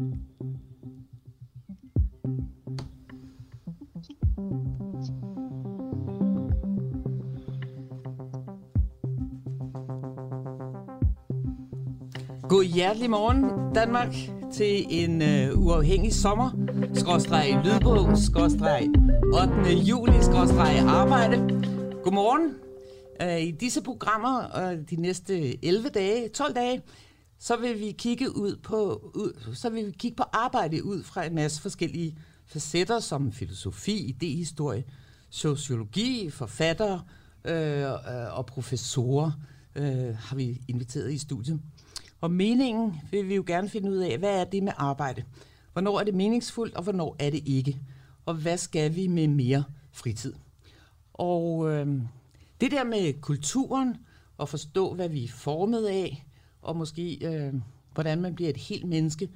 God hjertelig morgen, Danmark, til en øh, uafhængig sommer, skråstreg lydbog, skråstreg 8. juli, skråstreg arbejde. Godmorgen. Øh, I disse programmer og de næste 11 dage, 12 dage, så vil vi kigge ud på ud, så vil vi kigge på arbejde ud fra en masse forskellige facetter som filosofi, idehistorie, sociologi, forfattere øh, øh, og professorer øh, har vi inviteret i studiet. Og meningen vil vi jo gerne finde ud af, hvad er det med arbejde? Hvornår er det meningsfuldt, og hvornår er det ikke? Og hvad skal vi med mere fritid? Og øh, det der med kulturen, og forstå, hvad vi er formet af, og måske øh, hvordan man bliver et helt menneske,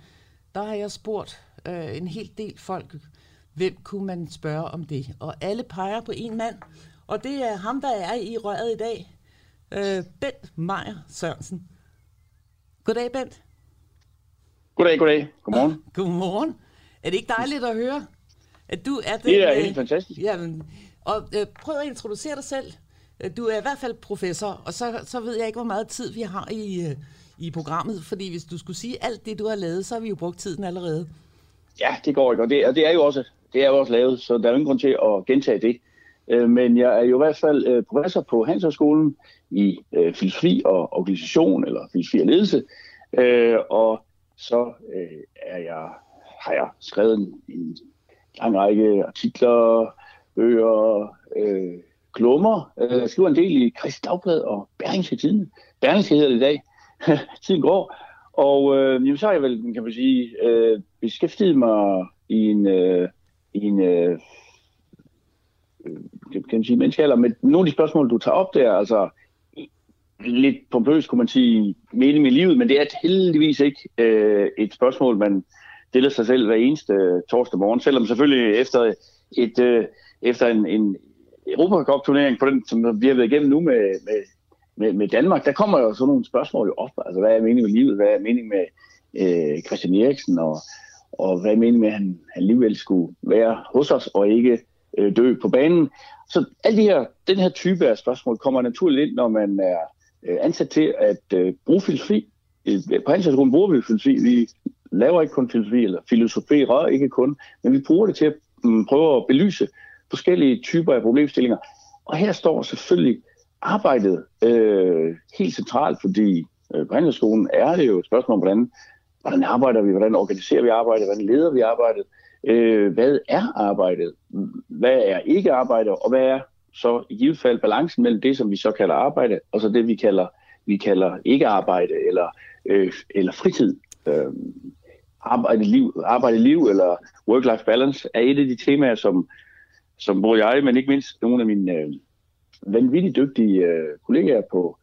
der har jeg spurgt øh, en hel del folk, hvem kunne man spørge om det? Og alle peger på en mand, og det er ham, der er i røret i dag, øh, Bent Meier Sørensen. Goddag, Bent. Goddag, goddag. Godmorgen. Ah, godmorgen. Er det ikke dejligt at høre, at du er den... Det er helt fantastisk. Jamen, og øh, prøv at introducere dig selv. Du er i hvert fald professor, og så, så ved jeg ikke, hvor meget tid vi har i, øh, i programmet, fordi hvis du skulle sige alt det, du har lavet, så har vi jo brugt tiden allerede. Ja, det går ikke, og det, og det er jo også, det er jo også lavet, så der er jo ingen grund til at gentage det. Øh, men jeg er jo i hvert fald øh, professor på Handelshøjskolen i øh, filosofi og organisation, eller filosofi og ledelse. Øh, og så øh, er jeg, har jeg skrevet en, en lang række artikler, bøger, øh, klummer. Øh, jeg skriver en del i Kristi Dagblad og Berlingske Tiden. Berlingske hedder det i dag. Tiden går. Og øh, jamen, så har jeg vel, kan man sige, øh, beskæftiget mig i en, øh, i en øh, øh kan man sige, menneskealder. med nogle af de spørgsmål, du tager op der, altså lidt pompøst kunne man sige, mening i livet, men det er heldigvis ikke øh, et spørgsmål, man stiller sig selv hver eneste øh, torsdag morgen, selvom selvfølgelig efter, et, øh, efter en, en Europacup-turnering, på den, som vi har været igennem nu med, med, med, med Danmark, der kommer jo sådan nogle spørgsmål jo op. Altså, hvad er meningen med livet? Hvad er meningen med øh, Christian Eriksen? Og, og hvad er meningen med, at han, han alligevel skulle være hos os og ikke øh, dø på banen? Så alle de her, den her type af spørgsmål kommer naturligt ind, når man er øh, ansat til at øh, bruge filosofi. Øh, på ansatskolen bruger vi filosofi. Vi laver ikke kun filosofi, eller filosofi ikke kun, men vi bruger det til at mm, prøve at belyse forskellige typer af problemstillinger. Og her står selvfølgelig arbejdet øh, helt centralt, fordi øh, på handelsskolen er det jo et spørgsmål om, hvordan, hvordan arbejder vi, hvordan organiserer vi arbejdet, hvordan leder vi arbejdet, øh, hvad er arbejdet, hvad er ikke arbejde, og hvad er så i givet fald balancen mellem det, som vi så kalder arbejde, og så det, vi kalder, vi kalder ikke arbejde eller, øh, eller fritid. Øh, arbejde, liv, arbejde liv eller work-life balance er et af de temaer, som, som både jeg, men ikke mindst nogle af mine øh, vanvittigt dygtige øh, kollegaer på,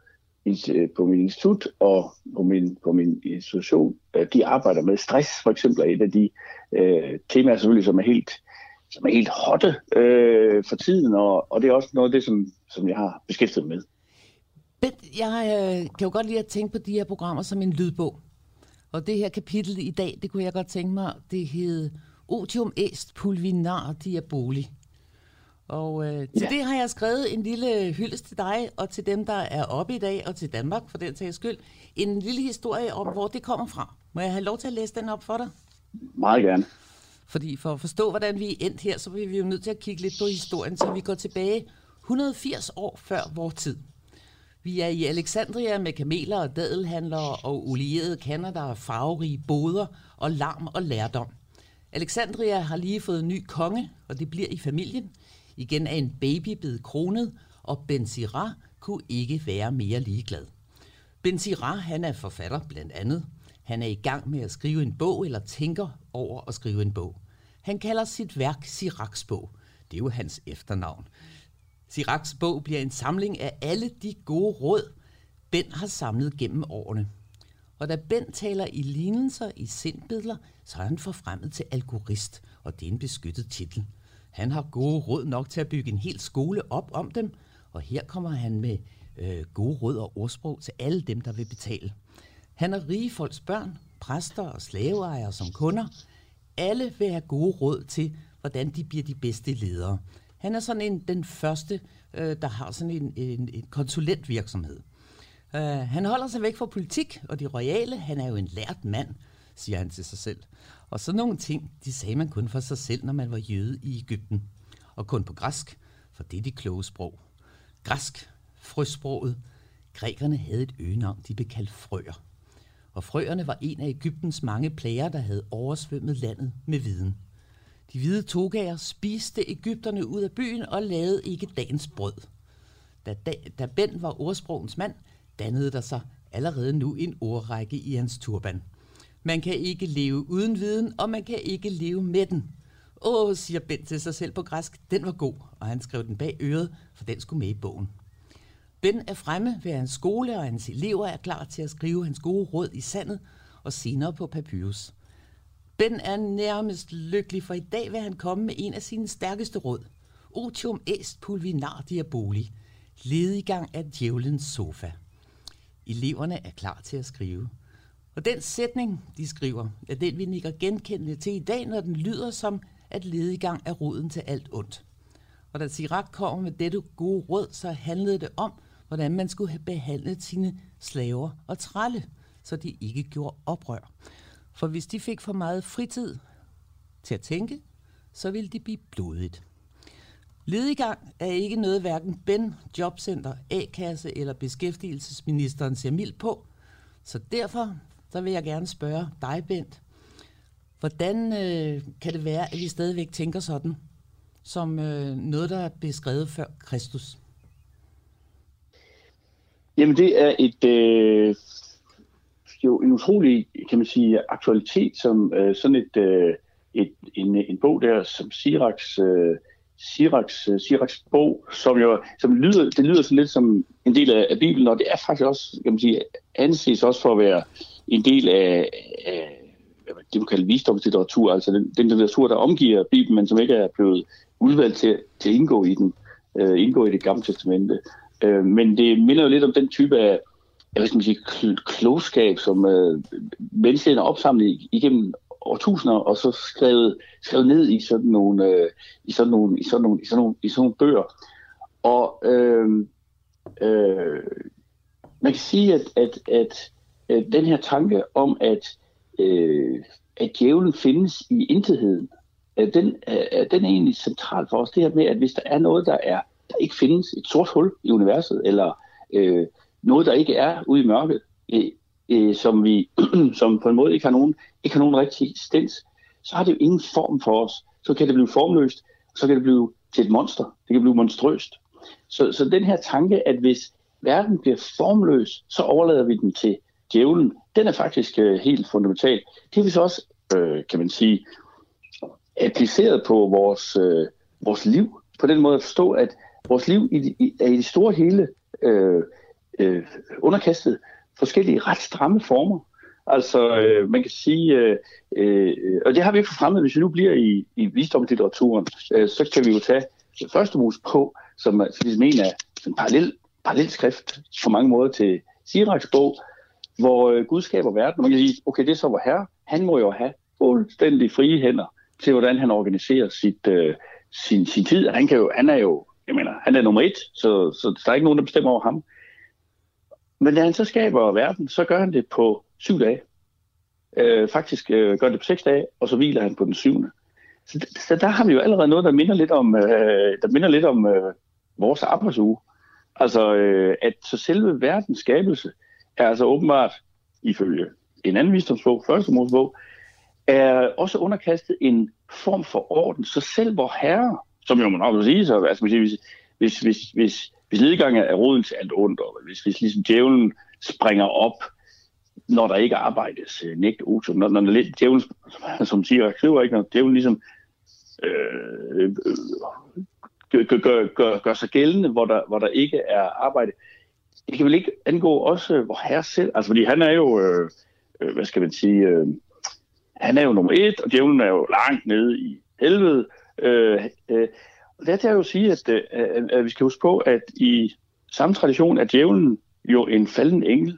øh, på min institut og på min, på min institution, øh, de arbejder med stress for eksempel, er et af de øh, temaer selvfølgelig, som er helt, som er helt hotte øh, for tiden, og, og det er også noget af det, som, som jeg har beskæftiget med. Jeg øh, kan jo godt lide at tænke på de her programmer som en lydbog. Og det her kapitel i dag, det kunne jeg godt tænke mig, det hed Otium est pulvinar diaboli. Og øh, til ja. det har jeg skrevet en lille hyldest til dig, og til dem, der er oppe i dag, og til Danmark for den sags skyld. En lille historie om, hvor det kommer fra. Må jeg have lov til at læse den op for dig? Meget gerne. Fordi for at forstå, hvordan vi er endt her, så bliver vi jo nødt til at kigge lidt på historien, så vi går tilbage 180 år før vores tid. Vi er i Alexandria med kameler og dadelhandlere og olierede kander, der er farverige boder og larm og lærdom. Alexandria har lige fået en ny konge, og det bliver i familien. Igen er en baby blevet kronet, og Ben Sira kunne ikke være mere ligeglad. Ben Sira, han er forfatter blandt andet. Han er i gang med at skrive en bog, eller tænker over at skrive en bog. Han kalder sit værk Siraks bog. Det er jo hans efternavn. Siraks bog bliver en samling af alle de gode råd, Ben har samlet gennem årene. Og da Ben taler i lignelser i sindbilleder, så er han forfremmet til algorist, og det er en beskyttet titel. Han har gode råd nok til at bygge en hel skole op om dem, og her kommer han med øh, gode råd og ordsprog til alle dem, der vil betale. Han er rige folks børn, præster og slaveejere som kunder. Alle vil have gode råd til, hvordan de bliver de bedste ledere. Han er sådan en, den første, øh, der har sådan en, en, en konsulentvirksomhed. Uh, han holder sig væk fra politik og de royale. Han er jo en lært mand, siger han til sig selv. Og så nogle ting, de sagde man kun for sig selv, når man var jøde i Ægypten. Og kun på græsk, for det er de kloge sprog. Græsk, frøsproget. Grækerne havde et øgenavn, de blev kaldt frøer. Og frøerne var en af Ægyptens mange plager, der havde oversvømmet landet med viden. De hvide togager spiste Ægypterne ud af byen og lavede ikke dagens brød. Da, da, da Ben var ordsprogens mand, dannede der sig allerede nu en ordrække i hans turban. Man kan ikke leve uden viden, og man kan ikke leve med den. Åh, siger Bent til sig selv på græsk, den var god, og han skrev den bag øret, for den skulle med i bogen. Ben er fremme ved hans skole, og hans elever er klar til at skrive hans gode råd i sandet, og senere på papyrus. Ben er nærmest lykkelig, for i dag vil han komme med en af sine stærkeste råd. Otium est pulvinar diaboli. Ledigang af djævelens sofa. Eleverne er klar til at skrive. Og den sætning, de skriver, er den, vi nikker genkendende til i dag, når den lyder som, at ledigang er roden til alt ondt. Og da Sirac kom med dette gode råd, så handlede det om, hvordan man skulle have behandlet sine slaver og trælle, så de ikke gjorde oprør. For hvis de fik for meget fritid til at tænke, så ville de blive blodigt. Ledigang er ikke noget hverken Ben, Jobcenter, A-kasse eller beskæftigelsesministeren ser mild på. Så derfor så vil jeg gerne spørge dig, Bent. Hvordan øh, kan det være, at vi stadigvæk tænker sådan, som øh, noget, der er beskrevet før Kristus? Jamen det er et øh, jo en utrolig, kan man sige, aktualitet, som øh, sådan et, øh, et en, en bog der, som Siraks, øh, Siraks, øh, Siraks bog, som jo som lyder, det lyder sådan lidt som en del af, af Bibelen, og det er faktisk også, kan man sige, anses også for at være en del af, af det, du kalder visdomslitteratur, altså den, den litteratur, der omgiver Bibelen, men som ikke er blevet udvalgt til, til at indgå i den, øh, indgå i det gamle testamente. Øh, men det minder jo lidt om den type af, jeg skal sige, klogskab, som øh, menneskene har opsamlet igennem årtusinder, og så skrevet, skrevet ned i sådan nogle, øh, i sådan nogle, i sådan nogle, i sådan nogle, i sådan nogle bøger. Og øh, øh, man kan sige, at, at, at, øh, den her tanke om, at, øh, at djævlen findes i intetheden, øh, den, øh, den er egentlig central for os. Det her med, at hvis der er noget, der er der ikke findes et sort hul i universet, eller øh, noget, der ikke er ude i mørket, øh, øh, som vi som på en måde ikke har nogen, ikke har nogen rigtig eksistens, så har det jo ingen form for os. Så kan det blive formløst, så kan det blive til et monster. Det kan blive monstrøst. Så, så den her tanke, at hvis verden bliver formløs, så overlader vi den til djævlen, den er faktisk øh, helt fundamental. Det er vi så også, øh, kan man sige, appliceret på vores, øh, vores liv. På den måde at forstå, at vores liv i, i, er i det store hele øh, øh, underkastet forskellige ret stramme former. Altså, øh, man kan sige, øh, øh, og det har vi ikke for fremmed, hvis vi nu bliver i, i visdomslitteraturen, øh, så kan vi jo tage første mus på, som ligesom en af en parallel, parallel skrift på mange måder til Siraks bog, hvor øh, Gud skaber verden, og man kan sige, okay, det er så vor herre, han må jo have fuldstændig frie hænder til, hvordan han organiserer sit, øh, sin, sin tid. Han, kan jo, han er jo, jeg mener, han er nummer et, så, så der er ikke nogen, der bestemmer over ham. Men da han så skaber verden, så gør han det på syv dage. Øh, faktisk øh, gør det på seks dage, og så hviler han på den syvende. Så, så der har vi jo allerede noget, der minder lidt om, øh, der minder lidt om øh, vores arbejdsuge. Altså, øh, at så selve verdens skabelse er altså åbenbart, ifølge en anden visdomsbog, første Mosebog, er også underkastet en form for orden. Så selv hvor herre, som jo man nok vil sige, så, altså, hvis, hvis, hvis, hvis, hvis nedgang er roden til alt ondt, og hvis, hvis ligesom djævlen springer op, når der ikke arbejdes, øh, nægt otium, når, når djævlen, som siger, skriver ikke, når djævlen ligesom øh, øh, øh, gør, gør, gør, gør sig gældende, hvor der, hvor der ikke er arbejde. Det kan vel ikke angå også øh, hvor herre selv, altså fordi han er jo, øh, øh, hvad skal man sige, øh, han er jo nummer et, og djævlen er jo langt nede i helvede. Øh, øh, og det er jo sige, at, øh, at, at vi skal huske på, at i samme tradition er djævlen jo en falden engel.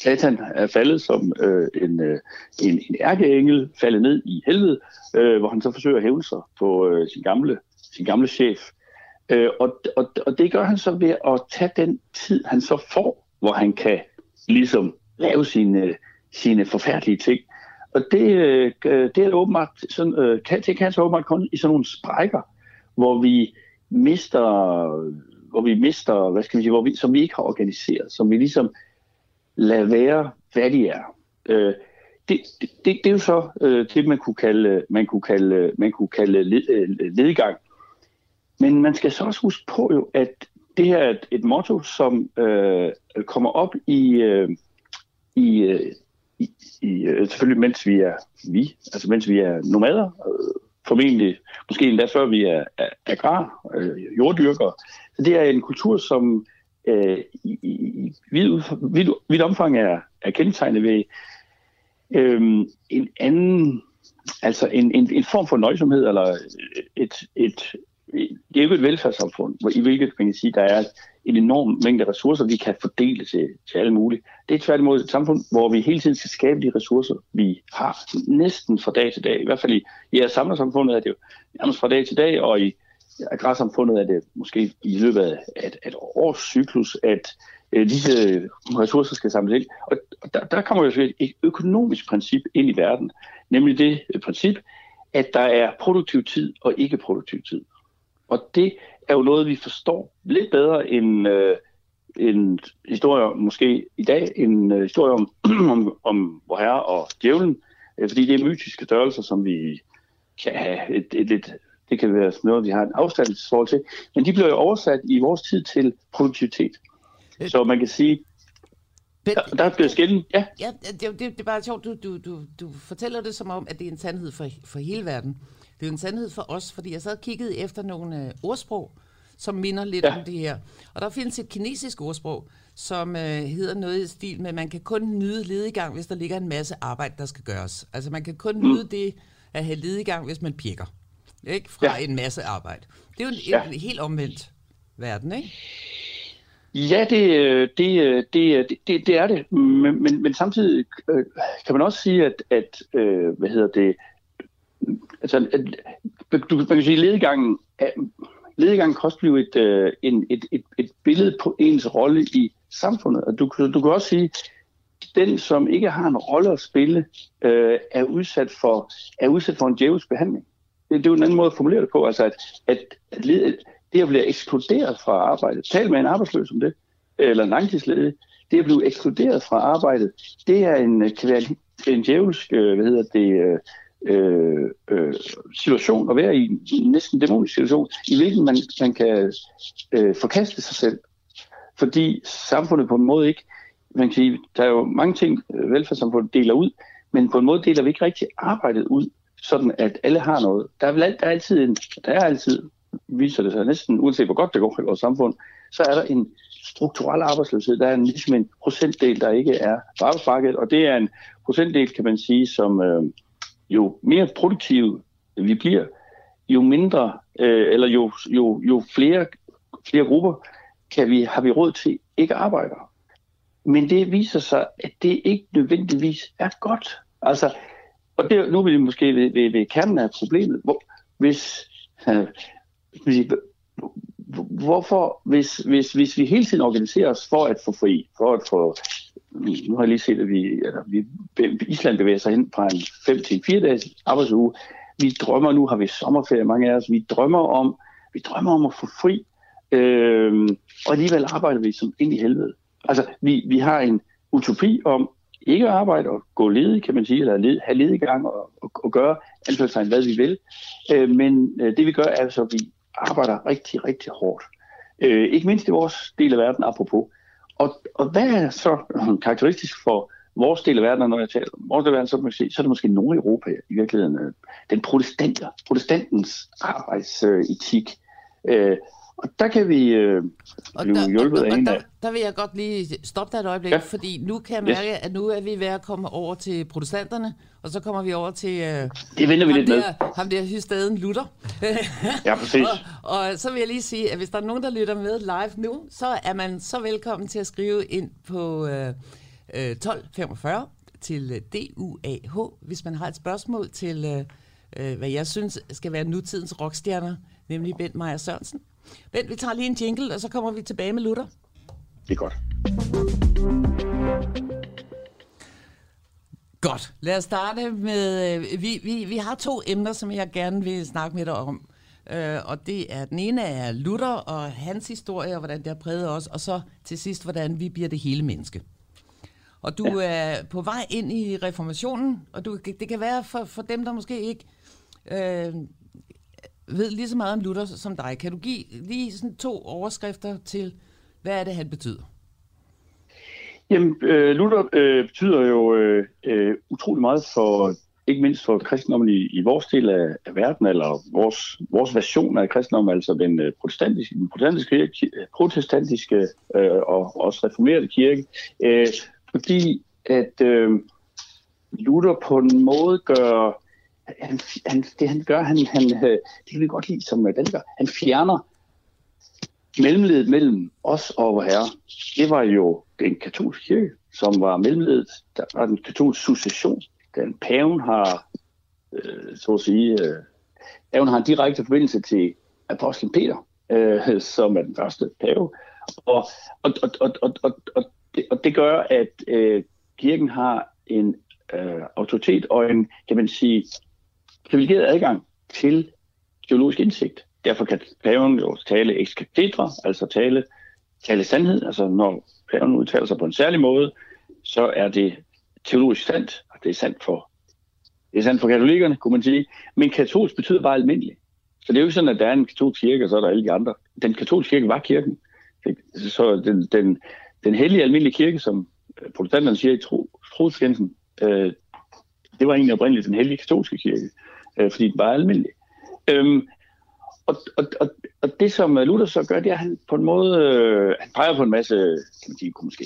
Satan er faldet som øh, en, øh, en, en ærkeengel, faldet ned i helvede, øh, hvor han så forsøger at hævne sig på øh, sin, gamle, sin gamle chef. Øh, og, og, og det gør han så ved at tage den tid, han så får, hvor han kan ligesom lave sine, sine forfærdelige ting. Og det, øh, det er åbenbart, sådan, øh, kan, det kan så åbenbart kun i sådan nogle sprækker, hvor vi mister, hvor vi mister, hvad skal vi sige, hvor vi, som vi ikke har organiseret, som vi ligesom lader være, hvad de er. Øh, det, det, det, det er jo så øh, det, man kunne kalde, man kunne kalde, man kunne kalde led, øh, ledgang. Men man skal så også huske på jo, at det her er et, et motto, som øh, kommer op i, øh, i, øh, i, i øh, selvfølgelig mens vi er vi, altså mens vi er nomader, øh, formentlig måske endda før vi er, er agrar, øh, jorddyrkere. Så det er en kultur, som øh, i, i vid, vid, vid omfang er, er kendetegnet ved øh, en anden, altså en, en, en form for nøjsomhed, eller et, et, det er jo et velfærdssamfund, hvor i hvilket man kan sige, der er en enorm mængde ressourcer, vi kan fordele til, til alle mulige. Det er tværtimod et samfund, hvor vi hele tiden skal skabe de ressourcer, vi har næsten fra dag til dag. I hvert fald i, i samfundet er det jo nærmest fra dag til dag, og i agrarsamfundet er det måske i løbet af et, et års cyklus, at øh, disse ressourcer skal samles ind. Og, og der, der kommer jo et økonomisk princip ind i verden, nemlig det princip, at der er produktiv tid og ikke produktiv tid. Og det er jo noget, vi forstår lidt bedre end øh, en historie, måske i dag, en øh, historie om, om, om vor herre og djævlen, øh, fordi det er mytiske størrelser, som vi kan have et, et lidt, det kan være noget, vi har en afstandsforhold til, men de bliver jo oversat i vores tid til produktivitet. Så man kan sige, der, der bliver skillen, ja. Ja, det, det, det er bare sjovt, du, du, du, du fortæller det som om, at det er en sandhed for, for hele verden. Det er jo en sandhed for os, fordi jeg sad og kiggede efter nogle øh, ordsprog, som minder lidt ja. om det her. Og der findes et kinesisk ordsprog, som øh, hedder noget i stil med, at man kan kun nyde ledegang, hvis der ligger en masse arbejde, der skal gøres. Altså man kan kun mm. nyde det at have ledegang, hvis man pirker. Ikke? Fra ja. en masse arbejde. Det er jo en, ja. en helt omvendt verden, ikke? Ja, det, øh, det, øh, øh, det, det, det er det. Men, men, men samtidig kan man også sige, at, at hvad hedder det, altså, at, du, man kan sige, at ledegangen, ledegangen kan også blive et, en, et, et, et billede på ens rolle i samfundet. Og du, du kan også sige, den, som ikke har en rolle at spille, øh, er, udsat for, er udsat for en djævelsk behandling. Det, det er jo en anden måde at formulere det på. Altså, at, at, at det at blive ekskluderet fra arbejdet, tal med en arbejdsløs om det, eller en langtidsledig, det at blive ekskluderet fra arbejdet, det er en, øh, kan være en djævelsk, øh, hvad hedder det, øh, øh, situation at være i, en næsten dæmonisk situation, i hvilken man, man kan øh, forkaste sig selv. Fordi samfundet på en måde ikke, man kan sige, der er jo mange ting, øh, velfærdssamfundet deler ud, men på en måde deler vi ikke rigtig arbejdet ud, sådan at alle har noget. Der er, vel der er altid, en, der er altid, viser det sig næsten, uanset hvor godt det går i vores samfund, så er der en strukturel arbejdsløshed. Der er en, ligesom en procentdel, der ikke er på arbejdsmarkedet, og det er en procentdel, kan man sige, som, øh, jo mere produktive vi bliver, jo mindre, øh, eller jo, jo, jo flere, flere grupper kan vi, har vi råd til ikke at arbejde. Men det viser sig, at det ikke nødvendigvis er godt. Altså, og det, nu er vi måske ved, ved, ved kernen af problemet. Hvor, hvis, øh, hvorfor, hvis, hvis, hvis vi hele tiden organiserer os for at få fri, for at få nu har jeg lige set, at vi, eller vi, Island bevæger sig hen fra en 5 til 4 dages arbejdsuge. Vi drømmer, nu har vi sommerferie, mange af os, vi drømmer om, vi drømmer om at få fri, øh, og alligevel arbejder vi som ind i helvede. Altså, vi, vi har en utopi om ikke at arbejde og gå ledig, kan man sige, eller led, have lediggang og, og, og gøre alt hvad vi vil. Øh, men øh, det vi gør er så, at vi arbejder rigtig, rigtig hårdt. Øh, ikke mindst i vores del af verden, apropos. Og, og hvad er så karakteristisk for vores del af verden, når jeg taler om vores del af verden, så, man sige, så er det måske Nordeuropa i virkeligheden. Øh, den protestanter, protestantens arbejdsetik. Øh, og der kan vi øh, blive der, hjulpet af en der, der vil jeg godt lige stoppe dig et øjeblik, ja. fordi nu kan jeg mærke, yes. at nu er vi ved at komme over til protestanterne, og så kommer vi over til øh, det venter vi lidt der, med. ham der hystaden Luther. ja, præcis. og, og så vil jeg lige sige, at hvis der er nogen, der lytter med live nu, så er man så velkommen til at skrive ind på... Øh, øh, 1245 til øh, DUAH, hvis man har et spørgsmål til, øh, øh, hvad jeg synes skal være nutidens rockstjerner, nemlig Bent Meyer Sørensen. Bent, vi tager lige en jingle, og så kommer vi tilbage med Luther. Det er godt. Godt. Lad os starte med... Øh, vi, vi, vi har to emner, som jeg gerne vil snakke med dig om. Øh, og det er, den ene er Luther og hans historie, og hvordan det har præget os, og så til sidst, hvordan vi bliver det hele menneske. Og du ja. er på vej ind i reformationen, og du, det kan være for, for dem, der måske ikke øh, ved lige så meget om Luther som dig. Kan du give lige sådan to overskrifter til, hvad er det, han betyder? Jamen, øh, Luther øh, betyder jo øh, øh utrolig meget for, ikke mindst for kristendommen i, i vores del af, af verden, eller vores, vores version af kristendommen, altså den øh, protestantiske, den protestantiske, øh, protestantiske øh, og også reformerede kirke. Øh, fordi at øh, Luther på en måde gør, han, han, det han gør, han, han, øh, det kan vi godt lide som øh, dansker, han fjerner mellemledet mellem os og vor herre, det var jo den katolske kirke, som var mellemledet. Der var den katolske succession. Den paven har, øh, så at sige, øh, paven har en direkte forbindelse til apostlen Peter, øh, som er den første pave. Og, og, og, og, og, og, og, det, og det gør, at øh, kirken har en øh, autoritet og en, kan man sige, privilegeret adgang til teologisk indsigt. Derfor kan paven jo tale ex cathedra, altså tale, tale sandhed. Altså når paven udtaler sig på en særlig måde, så er det teologisk sandt, og det er sandt for, det er sandt for katolikkerne, kunne man sige. Men katolsk betyder bare almindelig. Så det er jo ikke sådan, at der er en katolsk kirke, og så er der alle de andre. Den katolske kirke var kirken. Så den, den, den hellige almindelige kirke, som øh, protestanterne siger i tro, troskendelsen, øh, det var egentlig oprindeligt den hellige katolske kirke, øh, fordi den var almindelig. Øhm, og, og, og, og det, som øh, Luther så gør, det er, at han på en måde, øh, han peger på en masse, kan man sige, måske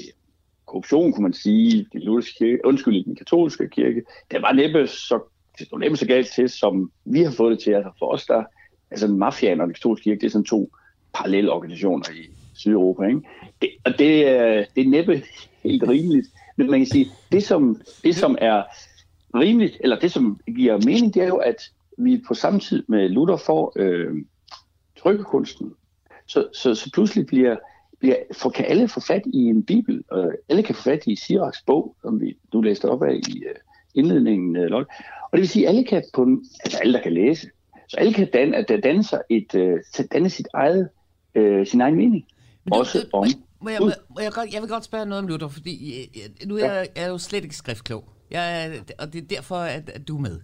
korruption, kunne man sige, i lutherske kirke, undskyld, den katolske kirke. Det var næppe så, det var næppe så galt til, som vi har fået det til. Altså for os, der, altså mafiaen og den katolske kirke, det er sådan to parallelle organisationer i Sydeuropa. Ikke? Det, og det, er, det er næppe helt rimeligt. Men man kan sige, det som, det som er rimeligt, eller det som giver mening, det er jo, at vi på samme tid med Luther får øh, trykkekunsten. Så, så, så pludselig bliver, bliver, for, kan alle få fat i en bibel, og alle kan få fat i Siraks bog, som vi nu læste op af i uh, indledningen. Uh, og det vil sige, at alle kan på, altså alle, der kan læse, så alle kan danne, at danne, sig et, uh, danne sit eget, uh, sin egen mening. Men også du, om... Må jeg, må, må jeg, godt, jeg vil godt spørge noget om Luther, fordi nu er jeg, jeg er jo slet ikke skriftklog. Jeg, og det er derfor, at, at du er med.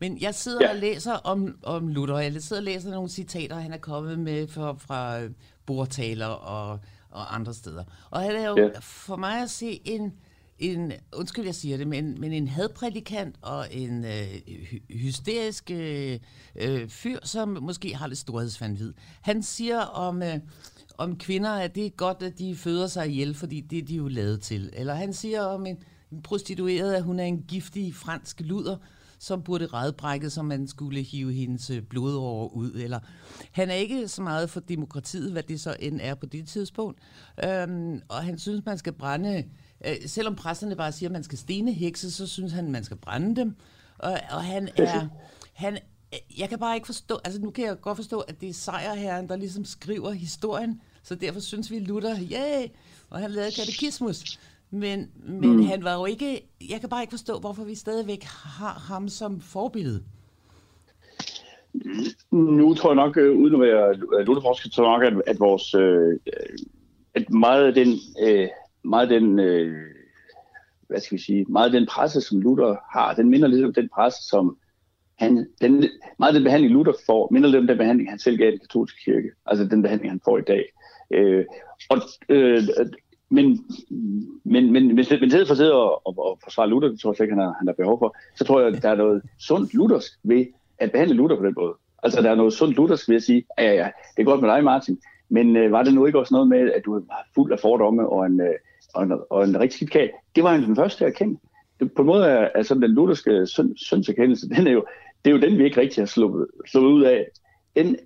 Men jeg sidder ja. og læser om, om Luther, og jeg sidder og læser nogle citater, han er kommet med fra, fra bordtaler og, og andre steder. Og han er jo ja. for mig at se en, en, undskyld jeg siger det, men, men en hadprædikant og en øh, hysterisk øh, øh, fyr, som måske har lidt storhedsvandvid. Han siger om... Øh, om kvinder, at det er godt, at de føder sig ihjel, fordi det er de jo lavet til. Eller han siger om en, en prostitueret, at hun er en giftig fransk luder, som burde redbrække, som man skulle hive hendes øh, blodår ud. Eller, han er ikke så meget for demokratiet, hvad det så end er på det tidspunkt. Øhm, og han synes, man skal brænde... Øh, selvom præsterne bare siger, at man skal stene hekse, så synes han, man skal brænde dem. Og, og han er... Han, jeg kan bare ikke forstå, altså nu kan jeg godt forstå, at det er sejrherren, der ligesom skriver historien, så derfor synes vi Luther, yeah! og han lavede katekismus. Men, men mm. han var jo ikke... Jeg kan bare ikke forstå, hvorfor vi stadigvæk har ham som forbillede. Nu tror jeg nok, øh, uden at være lutherforsker, tror jeg nok, at, at vores... Øh, at meget af den... Øh, meget af den øh, hvad skal vi sige, meget af den presse, som Luther har, den minder lidt om den presse, som han, den, meget af den behandling, Luther får, minder lidt om den behandling, han selv gav i den katolske kirke. Altså den behandling, han får i dag. Øh, og øh, men, men, men hvis, men, det for at sidde og, og, og forsvare Luther, det tror jeg ikke, han har, han har behov for, så tror jeg, at der er noget sundt luthersk ved at behandle Luther på den måde. Altså, der er noget sundt luthersk ved at sige, ja, ja, ja, det er godt med dig, Martin, men øh, var det nu ikke også noget med, at du var fuld af fordomme og en, øh, og en, og en rigtig skidt kage? Det var han den første at erkende. Det, på en måde er, er sådan den lutherske synd, syndserkendelse, den er jo, det er jo den, vi ikke rigtig har sluppet, sluppet ud af. Den,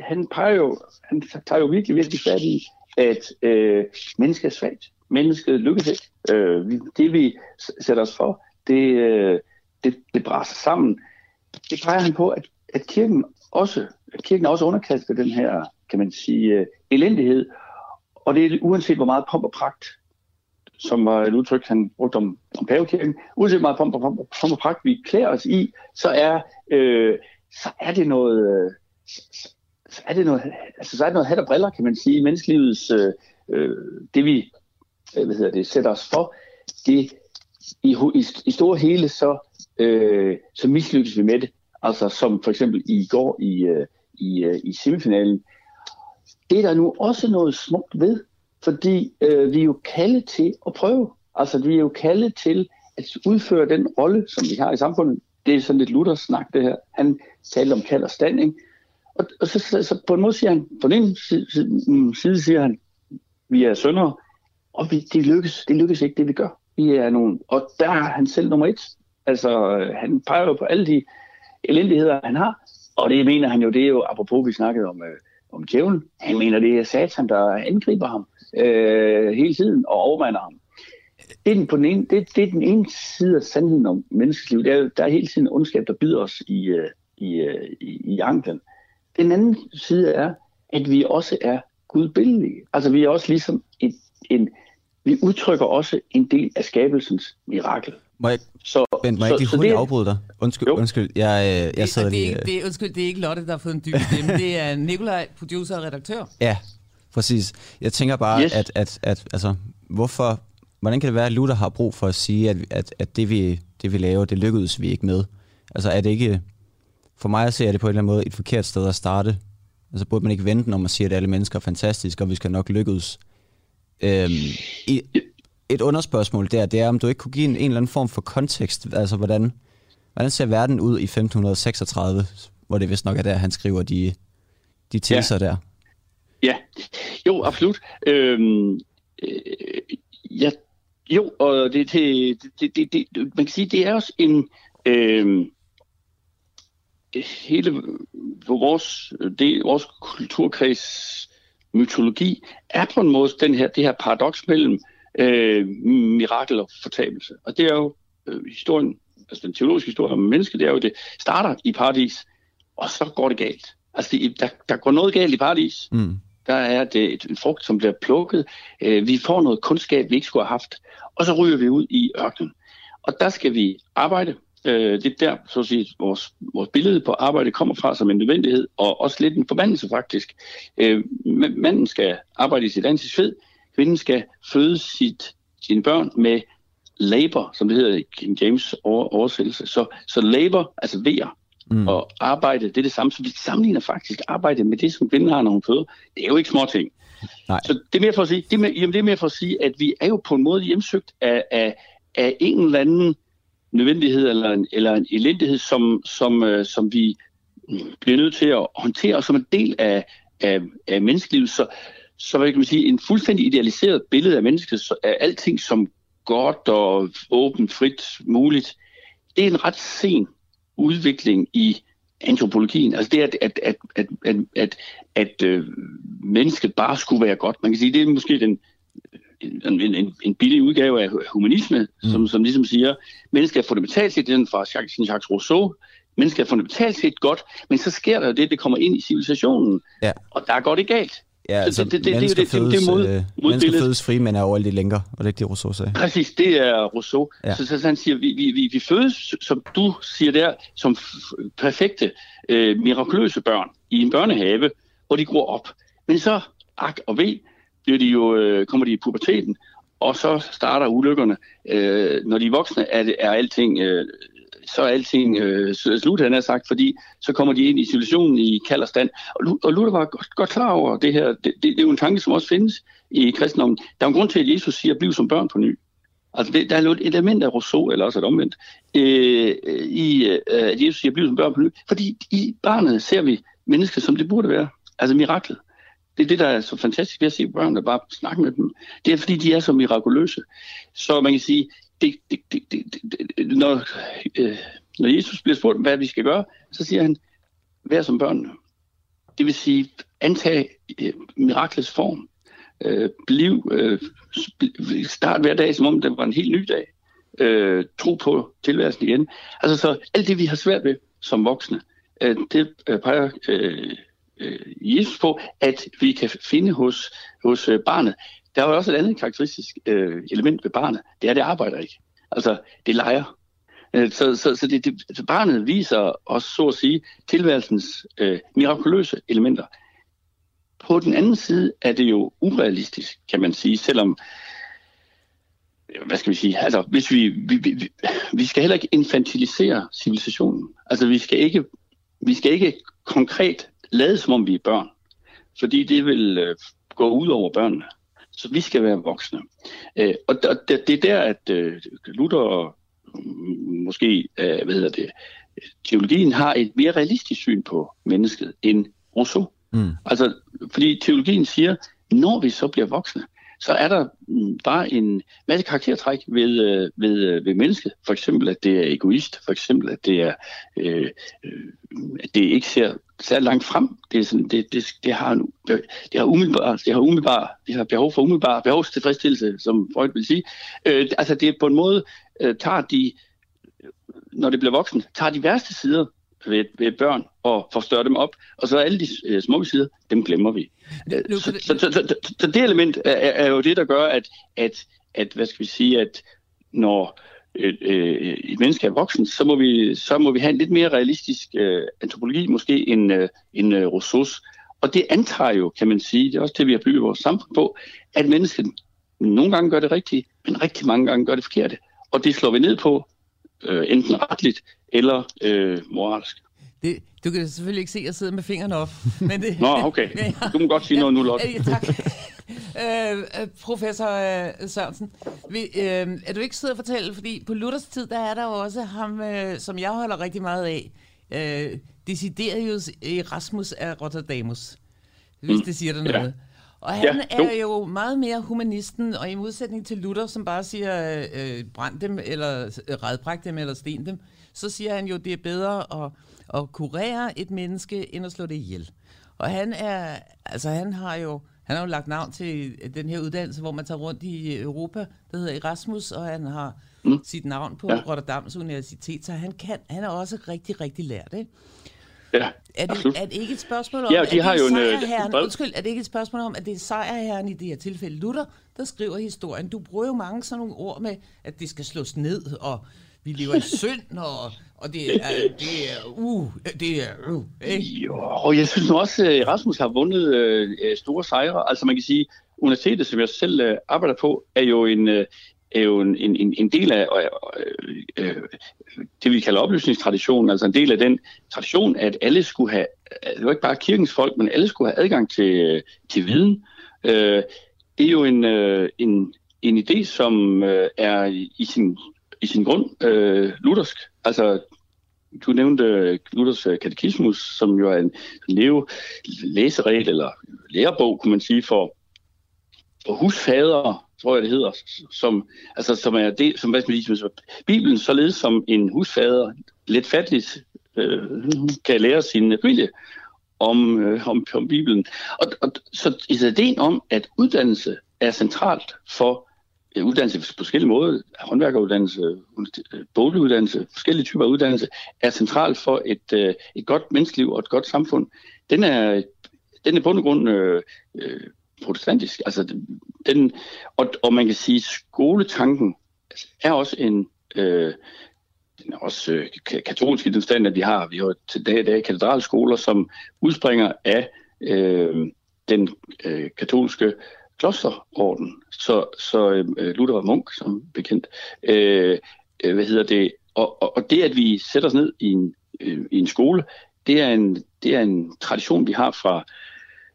han peger jo, han tager jo virkelig, virkelig fat i, at øh, mennesket er svagt. mennesket lykkes ikke. Øh, vi, det vi sætter os for, det, øh, det, det brænder sammen. Det peger han på, at, at kirken også at kirken er også underkastet den her, kan man sige, uh, elendighed. Og det er uanset hvor meget pomp og pragt, som var et udtryk, han brugte om, om pavekirken, uanset hvor meget pomp og, pomp, pomp og pragt vi klæder os i, så er, øh, så er det noget... Øh, så, så er det noget, altså så er det noget hat og briller, kan man sige, menneskelivets, øh, øh, det vi øh, hvad hedder det, sætter os for, det i, i, i store hele, så, øh, så mislykkes vi med det. Altså som for eksempel i går i, øh, i, øh, i semifinalen. Det er der nu også noget smukt ved, fordi øh, vi er jo kaldet til at prøve. Altså vi er jo kaldet til at udføre den rolle, som vi har i samfundet. Det er sådan lidt Luthers snak, det her. Han talte om kald og stand, ikke? Og, og så, så, så på en måde siger han, på den side, mm, side siger han, vi er søndere, og vi, det, lykkes, det lykkes ikke, det vi gør. Vi er nogen, og der er han selv nummer et. Altså, øh, han peger jo på alle de elendigheder, han har, og det mener han jo, det er jo, apropos vi snakkede om, øh, om djævlen, han mener, det er satan, der angriber ham øh, hele tiden og overmander ham. Det er, den, på den ene, det, det er den ene side af sandheden om menneskeliv. Der er, der er hele tiden ondskab, der bider os i, øh, i, øh, i, i anklen. Den anden side er, at vi også er gudbillige. Altså vi er også ligesom et, en, vi udtrykker også en del af skabelsens mirakel. Må jeg, så, Bent, må jeg ikke lige hurtigt afbryde dig? Undskyld, jo. undskyld jeg, jeg sidder det, lige... Det, det, undskyld, det er ikke Lotte, der har fået en dyb stemme. det er Nikolaj, producer og redaktør. Ja, præcis. Jeg tænker bare, yes. at, at, at altså, hvorfor, hvordan kan det være, at Luther har brug for at sige, at, at, at det, vi, det vi laver, det lykkedes vi ikke med? Altså er det ikke, for mig at se, er det på en eller anden måde et forkert sted at starte. Altså burde man ikke vente, når man siger, at alle mennesker er fantastiske, og vi skal nok lykkes. Øhm, i, et underspørgsmål der, det er, om du ikke kunne give en, en eller anden form for kontekst, altså hvordan, hvordan ser verden ud i 1536, hvor det vist nok er der, han skriver de, de tilser ja. der? Ja, jo, absolut. Øhm, øh, ja, jo, og det, det, det, det, det, man kan sige, det er også en... Øh, hele vores, det, vores kulturkreds mytologi er på en måde den her, det her paradoks mellem øh, mirakel og fortabelse. Og det er jo øh, historien, altså den teologiske historie om mennesket, det er jo, det starter i paradis, og så går det galt. Altså det, der, der går noget galt i paradis. Mm. Der er det et, en frugt, som bliver plukket. Øh, vi får noget kundskab, vi ikke skulle have haft. Og så ryger vi ud i ørkenen. Og der skal vi arbejde. Øh, det er der, så at sige, vores, vores billede på arbejde kommer fra som en nødvendighed, og også lidt en forbandelse faktisk. Øh, manden skal arbejde i sit ansigtsfed, kvinden skal føde sit, sine børn med labor, som det hedder i King James oversættelse. Så, så labor, altså vejer, mm. og arbejde, det er det samme. Så vi sammenligner faktisk arbejde med det, som kvinden har, når hun føder. Det er jo ikke små ting. Nej. Så det er mere for at sige, det er mere, jamen det er mere for at sige, at vi er jo på en måde hjemsøgt af, af, af en eller anden nødvendighed eller en, eller en elendighed, som, som, øh, som vi bliver nødt til at håndtere som en del af, af, af menneskelivet. Så, så hvad kan man sige, en fuldstændig idealiseret billede af mennesket, af alting som godt og åbent, frit, muligt, det er en ret sen udvikling i antropologien. Altså det, at, at, at, at, at, at, at øh, mennesket bare skulle være godt. Man kan sige, det er måske den, en, en, en billig udgave af humanisme, mm. som, som ligesom siger, mennesket er fundamentalt set, den fra Jacques, Jacques Rousseau, mennesket er fundamentalt set godt, men så sker der jo det, det kommer ind i civilisationen, ja. og der går det galt. Ja, altså, det, det, det, mennesker, det, det, fødes, det, mod, øh, mennesker fødes fri, men er over de længere, og det er ikke det, Rousseau sagde. Præcis, det er Rousseau. Ja. Så, så, så han siger, vi, vi, vi, vi fødes, som du siger der, som perfekte, øh, mirakuløse børn i en børnehave, hvor de gror op. Men så, ak og ved, bliver de jo, øh, kommer de i puberteten, og så starter ulykkerne. Øh, når de er voksne, er, det, er alting øh, så er alting øh, slut, altså han har sagt, fordi så kommer de ind i situationen i kald og stand. Og, og Luther var godt, godt klar over det her. Det, det, det er jo en tanke, som også findes i kristendommen. Der er en grund til, at Jesus siger, bliv som børn på ny. Altså, det, der er et element af Rousseau, eller også et omvendt, øh, i, øh, at Jesus siger, bliv som børn på ny. Fordi i barnet ser vi mennesker, som det burde være. Altså miraklet. Det er det, der er så fantastisk ved at se børn, der bare snakke med dem. Det er, fordi de er så mirakuløse. Så man kan sige, det, det, det, det, det, når, øh, når Jesus bliver spurgt, hvad vi skal gøre, så siger han, vær som børnene. Det vil sige, antag øh, miraklets form. Øh, bliv, øh, start hver dag, som om det var en helt ny dag. Øh, tro på tilværelsen igen. Altså så alt det, vi har svært ved som voksne, øh, det øh, peger øh, øh, Jesus på, at vi kan finde hos, hos øh, barnet. Der er jo også et andet karakteristisk øh, element ved barnet. Det er, at det arbejder ikke. Altså, det leger. Øh, så, så, så det, det, så barnet viser os, så at sige, tilværelsens øh, mirakuløse elementer. På den anden side er det jo urealistisk, kan man sige, selvom hvad skal vi sige, altså hvis vi, vi, vi, vi skal heller ikke infantilisere civilisationen. Altså vi skal ikke, vi skal ikke konkret lade som om vi er børn, fordi det vil øh, gå ud over børnene. Så vi skal være voksne. Øh, og det, det er der, at øh, Luther måske, øh, hvad hedder det, teologien har et mere realistisk syn på mennesket end Rousseau. Mm. Altså, fordi teologien siger, når vi så bliver voksne, så er der mm, bare en masse karaktertræk ved, ved, ved mennesket. For eksempel, at det er egoist. For eksempel, at det er øh, at det ikke ser særlig langt frem. Det, er sådan, det, det, det, har, det har umiddelbart, det har umiddelbart, det har behov for umiddelbar behovstilfredsstillelse, som Freud vil sige. Øh, altså det er på en måde, øh, tager de, når det bliver voksen, tager de værste sider ved, ved børn og forstørre dem op, og så alle de øh, smukke sider, dem glemmer vi. Så, så, så, så, så det element er, er jo det, der gør, at, at, at hvad skal vi sige, at når et, øh, et menneske er voksen, så må vi, så må vi have en lidt mere realistisk øh, antropologi, måske en, øh, en øh, Rousseau's. Og det antager jo, kan man sige, det er også det, vi har bygget vores samfund på, at mennesket nogle gange gør det rigtige, men rigtig mange gange gør det forkerte. Og det slår vi ned på, øh, enten retligt eller øh, moralsk. Det, du kan selvfølgelig ikke se, at jeg sidder med fingrene op. Men det, Nå, okay. Du må godt sige noget nu, Lotte. Ja, tak. øh, øh professor øh, Sørensen, vil, øh, er du ikke siddet og fortælle, fordi på Luthers tid, der er der jo også ham, øh, som jeg holder rigtig meget af, øh, Desiderius Erasmus af Rotterdamus, hvis mm. det siger dig noget. Ja. Og han ja, er jo meget mere humanisten, og i modsætning til Luther, som bare siger, øh, brænd dem, eller øh, redbræk dem, eller sten dem, så siger han jo, det er bedre at, at kurere et menneske, end at slå det ihjel. Og han er, altså han har jo, han har jo lagt navn til den her uddannelse, hvor man tager rundt i Europa, der hedder Erasmus, og han har mm. sit navn på ja. Rotterdams Universitet, så han kan, han er også rigtig, rigtig lært, ikke? Ja, er det, er det ikke et spørgsmål om, ja, de har jo en, øh, undskyld, er det ikke et spørgsmål om, at det er sejrherren i det her tilfælde Luther, der skriver historien? Du bruger jo mange sådan nogle ord med, at det skal slås ned, og vi lever i synd, og, og det er, det er, uh, det er, uh, ikke? Jo, og jeg synes også, at Rasmus har vundet øh, øh, store sejre. Altså man kan sige, universitetet, som jeg selv øh, arbejder på, er jo en, øh, er jo en, en, en del af øh, øh, øh, det, vi kalder oplysningstraditionen, altså en del af den tradition, at alle skulle have, det var ikke bare kirkens folk, men alle skulle have adgang til, til viden. Øh, det er jo en, øh, en, en idé, som øh, er i sin, i sin grund øh, luthersk. Altså, du nævnte øh, Luthers øh, katekismus, som jo er en leve læseregel eller lærebog, kunne man sige, for, for husfader, tror jeg det hedder, som, altså, som er det, som, hvad skal man sige, som, Bibelen således som en husfader lidt fattigt øh, kan lære sin familie om, øh, om, om Bibelen. Og, og så ideen om, at uddannelse er centralt for Øh, uddannelse på forskellige måder, håndværkeruddannelse, øh, boliguddannelse, forskellige typer af uddannelse, er centralt for et, øh, et godt menneskeliv og et godt samfund. Den er, den er på en grund øh, protestantisk. Altså, den, og, og man kan sige, skoletanken er også en... Øh, den er også øh, katolsk i den stand, at vi har, vi har til dag i dag katedralskoler, som udspringer af øh, den øh, katolske klosterorden. Så, så øh, Luther var munk, som bekendt. Øh, øh, hvad hedder det? Og, og, og det, at vi sætter os ned i en, øh, i en skole, det er en, det er en tradition, vi har fra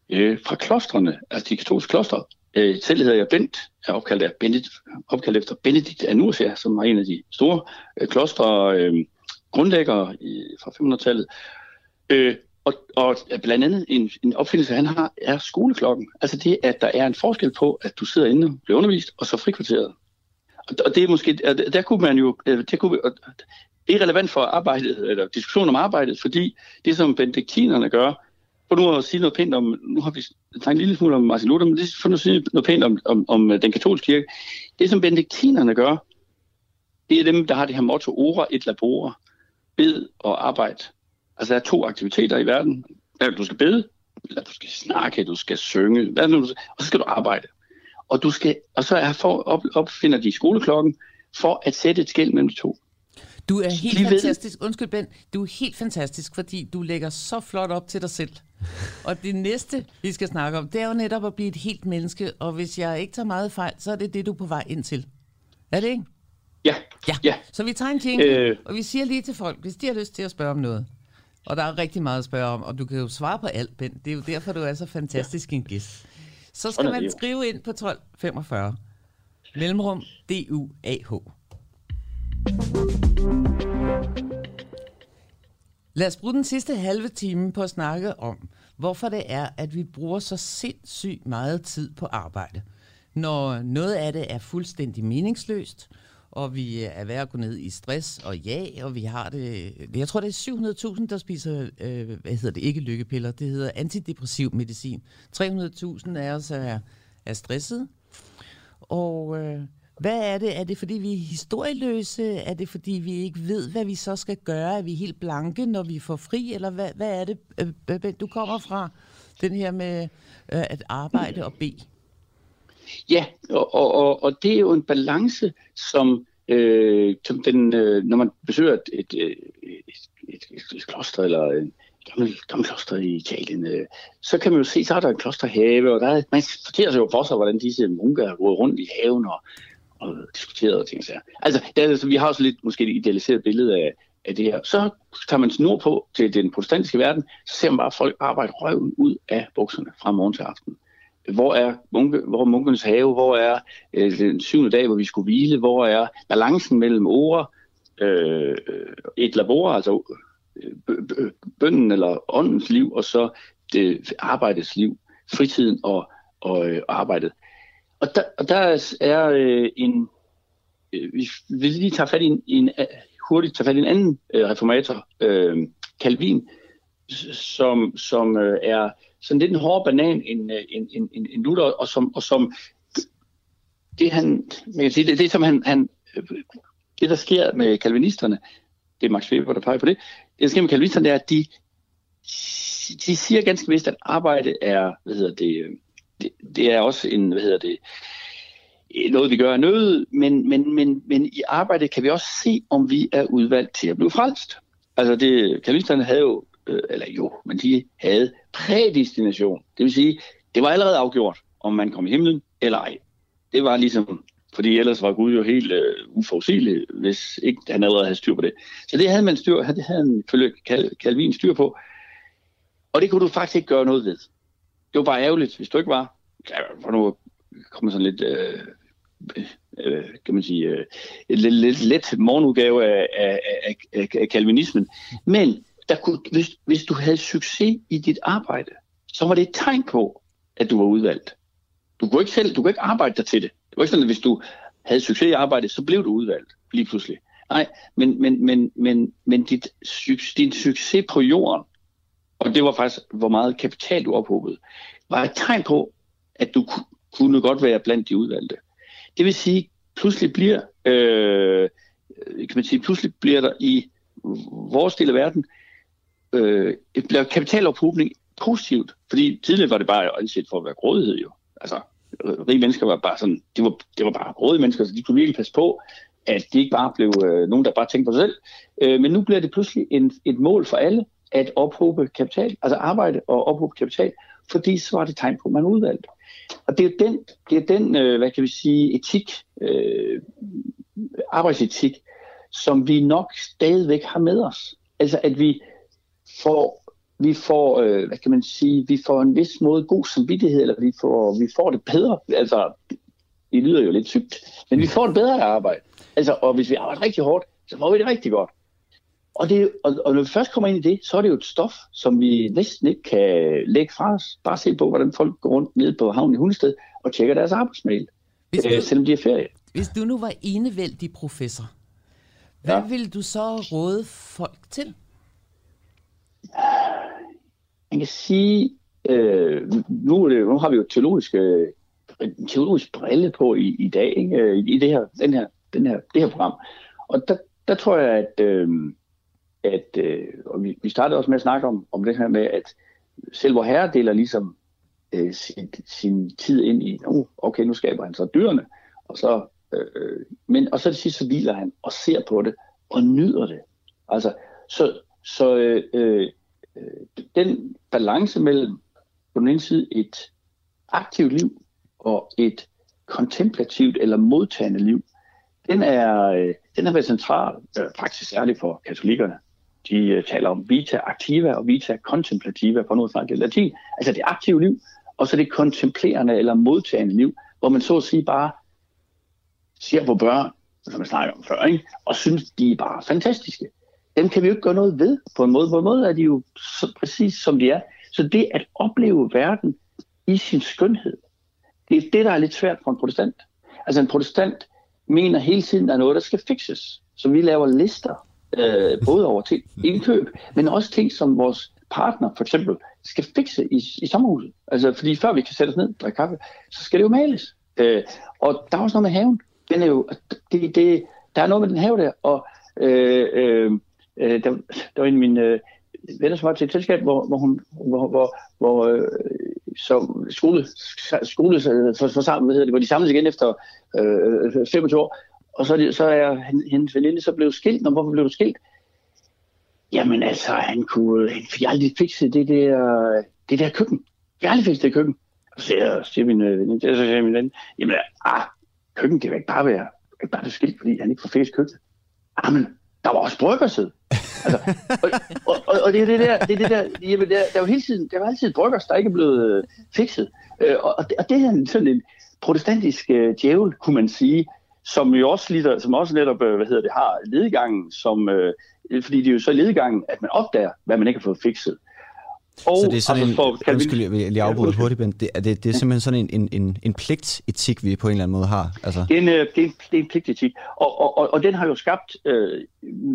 øh, fra klostrene, altså de katolske klostre. Øh, selv hedder jeg Bent, er opkaldt, af Benedikt, opkaldt efter Benedikt af Nursia, som var en af de store øh, klostre øh, grundlæggere i, fra 500-tallet. Øh, og, og blandt andet en, en opfindelse, han har, er skoleklokken. Altså det, at der er en forskel på, at du sidder inde og bliver undervist, og så frikvarteret. Og, og det er måske, der kunne man jo, øh, der kunne, det er relevant for arbejdet, eller diskussion om arbejdet, fordi det, som benediktinerne gør, for nu at sige noget pænt om, nu har vi snakket en lille smule om Martin Luther, men det er for nu at sige noget pænt om, om, om øh, den katolske kirke. Det, som benediktinerne gør, det er dem, der har det her motto, ora et labora, bed og arbejde. Altså, der er to aktiviteter i verden. Du skal bede, eller du skal snakke, du skal synge, hvad nu, og så skal du arbejde. Og, du skal, og så er for, op, opfinder de skoleklokken for at sætte et skæld mellem de to. Du er helt de fantastisk. Ved... Undskyld, Ben. Du er helt fantastisk, fordi du lægger så flot op til dig selv. Og det næste, vi skal snakke om, det er jo netop at blive et helt menneske. Og hvis jeg ikke tager meget fejl, så er det det, du er på vej ind til. Er det ikke? Ja. Ja. ja. Så vi tager en jingle, øh... og vi siger lige til folk, hvis de har lyst til at spørge om noget. Og der er rigtig meget at spørge om, og du kan jo svare på alt, Ben. Det er jo derfor, du er så fantastisk en gæst. Så skal man skrive ind på 1245. Mellemrum D-U-A-H. Lad os bruge den sidste halve time på at snakke om, hvorfor det er, at vi bruger så sindssygt meget tid på arbejde. Når noget af det er fuldstændig meningsløst, og vi er ved at gå ned i stress og ja, og vi har det... Jeg tror, det er 700.000, der spiser, øh, hvad hedder det, ikke lykkepiller, det hedder antidepressiv medicin. 300.000 af os er, er stresset, og... Øh, hvad er det? Er det, fordi vi er historieløse? Er det, fordi vi ikke ved, hvad vi så skal gøre? Er vi helt blanke, når vi får fri? Eller hvad, hvad er det? Øh, du kommer fra den her med øh, at arbejde og bede. Ja, og, og, og det er jo en balance, som, øh, som den, øh, når man besøger et, et, et, et, et, kloster eller en gammel, gammel kloster i Italien, øh, så kan man jo se, så er der en klosterhave, og der er, man fortæller sig jo for sig, hvordan disse munker har gået rundt i haven og og diskuteret og ting. Så. Altså, det er, altså, vi har også lidt måske et idealiseret billede af, af det her. Så tager man snor på til den protestantiske verden, så ser man bare folk arbejde røven ud af bukserne fra morgen til aften. Hvor er, munke, hvor er munkernes have? Hvor er øh, den syvende dag, hvor vi skulle hvile? Hvor er balancen mellem ord, øh, et labor, altså øh, bønden eller åndens liv, og så det arbejdets liv, fritiden og, og øh, arbejdet. Og der, og der er øh, en... Øh, vi lige tager fat i en, en øh, hurtigt tager fat i en anden øh, reformator, øh, Calvin, som, som øh, er sådan lidt en hård banan en, end, en, en, en, Luther, og som, og som det han, man kan sige, det, det som han, han, øh, det der sker med kalvinisterne, det er Max Weber, der peger på det, det der sker med kalvinisterne, er, at de, de siger ganske vist, at arbejde er, hvad hedder det, øh, det, det er også en, hvad hedder det, noget, vi gør af nød, men, men, men, men i arbejdet kan vi også se, om vi er udvalgt til at blive frelst. Altså, det, kalvinisterne havde jo, øh, eller jo, men de havde prædestination. Det vil sige, det var allerede afgjort, om man kom i himlen eller ej. Det var ligesom, fordi ellers var Gud jo helt øh, uforudsigelig, hvis ikke han allerede havde styr på det. Så det havde man styr, det havde han følge Calvin styr på. Og det kunne du faktisk ikke gøre noget ved det var bare ærgerligt, hvis du ikke var. For nu kommer sådan lidt, øh, øh, kan man sige, øh, lidt, lidt let morgenudgave af, af, af, af, af kalvinismen. Men der kunne, hvis, hvis du havde succes i dit arbejde, så var det et tegn på, at du var udvalgt. Du kunne ikke selv, du kunne ikke arbejde dig til det. Det var ikke sådan, at hvis du havde succes i arbejdet, så blev du udvalgt lige pludselig. Nej, men, men, men, men, men dit, din succes på jorden og det var faktisk, hvor meget kapital du ophobede, var et tegn på, at du kunne godt være blandt de udvalgte. Det vil sige, pludselig bliver, øh, kan man sige, pludselig bliver der i vores del af verden, øh, bliver kapitalophobning positivt, fordi tidligere var det bare anset for at være grådighed jo. Altså, rige mennesker var bare sådan, det var, det var bare grådige mennesker, så de kunne virkelig passe på, at de ikke bare blev øh, nogen, der bare tænkte på sig selv. Øh, men nu bliver det pludselig en, et mål for alle, at ophobe kapital, altså arbejde og ophobe kapital, fordi så var det tegn på, at man udvalgte. Og det er den, det er den øh, hvad kan vi sige, etik, øh, arbejdsetik, som vi nok stadigvæk har med os. Altså at vi får, vi får øh, hvad kan man sige, vi får en vis måde god samvittighed, eller vi får, vi får det bedre. Altså, det lyder jo lidt sygt, men vi får det bedre at arbejde. Altså, og hvis vi arbejder rigtig hårdt, så får vi det rigtig godt. Og, det, og, og når vi først kommer ind i det, så er det jo et stof, som vi næsten ikke kan lægge fra os. Bare se på, hvordan folk går rundt ned på havnen i Hundested og tjekker deres arbejdsmail, hvis øh, du, selvom de er ferie. Hvis du nu var enevældig professor, hvad ja. ville du så råde folk til? Man kan sige, øh, nu, nu har vi jo teologiske, teologisk brille på i, i dag, ikke? Øh, i det her, den her, den her, det her program. Og der, der tror jeg, at, øh, at øh, og vi, vi startede også med at snakke om, om det her med, at selv hvor herre deler ligesom øh, sin, sin tid ind i, oh, okay, nu skaber han så dyrene, og så, øh, øh, men, og så til sidst så hviler han og ser på det og nyder det. Altså, så, så øh, øh, øh, den balance mellem på den ene side et aktivt liv og et kontemplativt eller modtagende liv, den er, øh, den har været central, øh, faktisk særligt for katolikkerne. De øh, taler om vita activa og vita contemplativa, på noget snakke latin. Altså det aktive liv, og så det kontemplerende eller modtagende liv, hvor man så at sige bare ser på børn, som man snakker om før, ikke? og synes, de er bare fantastiske. Dem kan vi jo ikke gøre noget ved på en måde. På en måde er de jo så præcis som de er. Så det at opleve verden i sin skønhed, det er det, der er lidt svært for en protestant. Altså en protestant mener hele tiden, at der er noget, der skal fixes. Så vi laver lister, øh, både over til indkøb, men også ting, som vores partner for eksempel skal fikse i, i sommerhuset. Altså, fordi før vi kan sætte os ned og drikke kaffe, så skal det jo males. Øh, og der er også noget med haven. Den er jo, det, det, der er noget med den have der, og øh, øh, øh der, der var en af mine øh, venner, som var til et selskab, hvor, hvor, hun, hvor, hvor, hvor øh, så skole, skole for, for sammen, hvad hedder det, hvor de samles igen efter øh, 25 år, og så, så er hendes veninde så blevet skilt. Når hvorfor blev du skilt? Jamen altså, han kunne, han fik aldrig fikset det der, det der køkken. Jeg aldrig fikset det køkken. Og så siger, siger min øh, veninde, så siger min veninde, jamen ah, køkken kan jo ikke bare være, ikke bare det skilt, fordi han ikke får fikset køkkenet. Jamen, der var også bryggersæd. Altså, og, og, og, og, det er det der, det er det der, jamen, der, der, var hele tiden, der var altid bryggers, der ikke er blevet øh, fikset. Øh, og, og, det, og det er sådan en protestantisk øh, djævel, kunne man sige, som jo også, lider, som også netop, øh, hvad hedder det, har ledegangen, som, øh, fordi det er jo så ledegangen, at man opdager, hvad man ikke har fået fikset. Og, så det er sådan altså, en, for, undskyld, jeg vil lige afbryde hurtigt, men det, er, det, det er simpelthen sådan en, en, en, en pligtetik, vi på en eller anden måde har? Altså. Det, er en, øh, det, er en, det er en pligtetik, og, og, og, og den har jo skabt øh,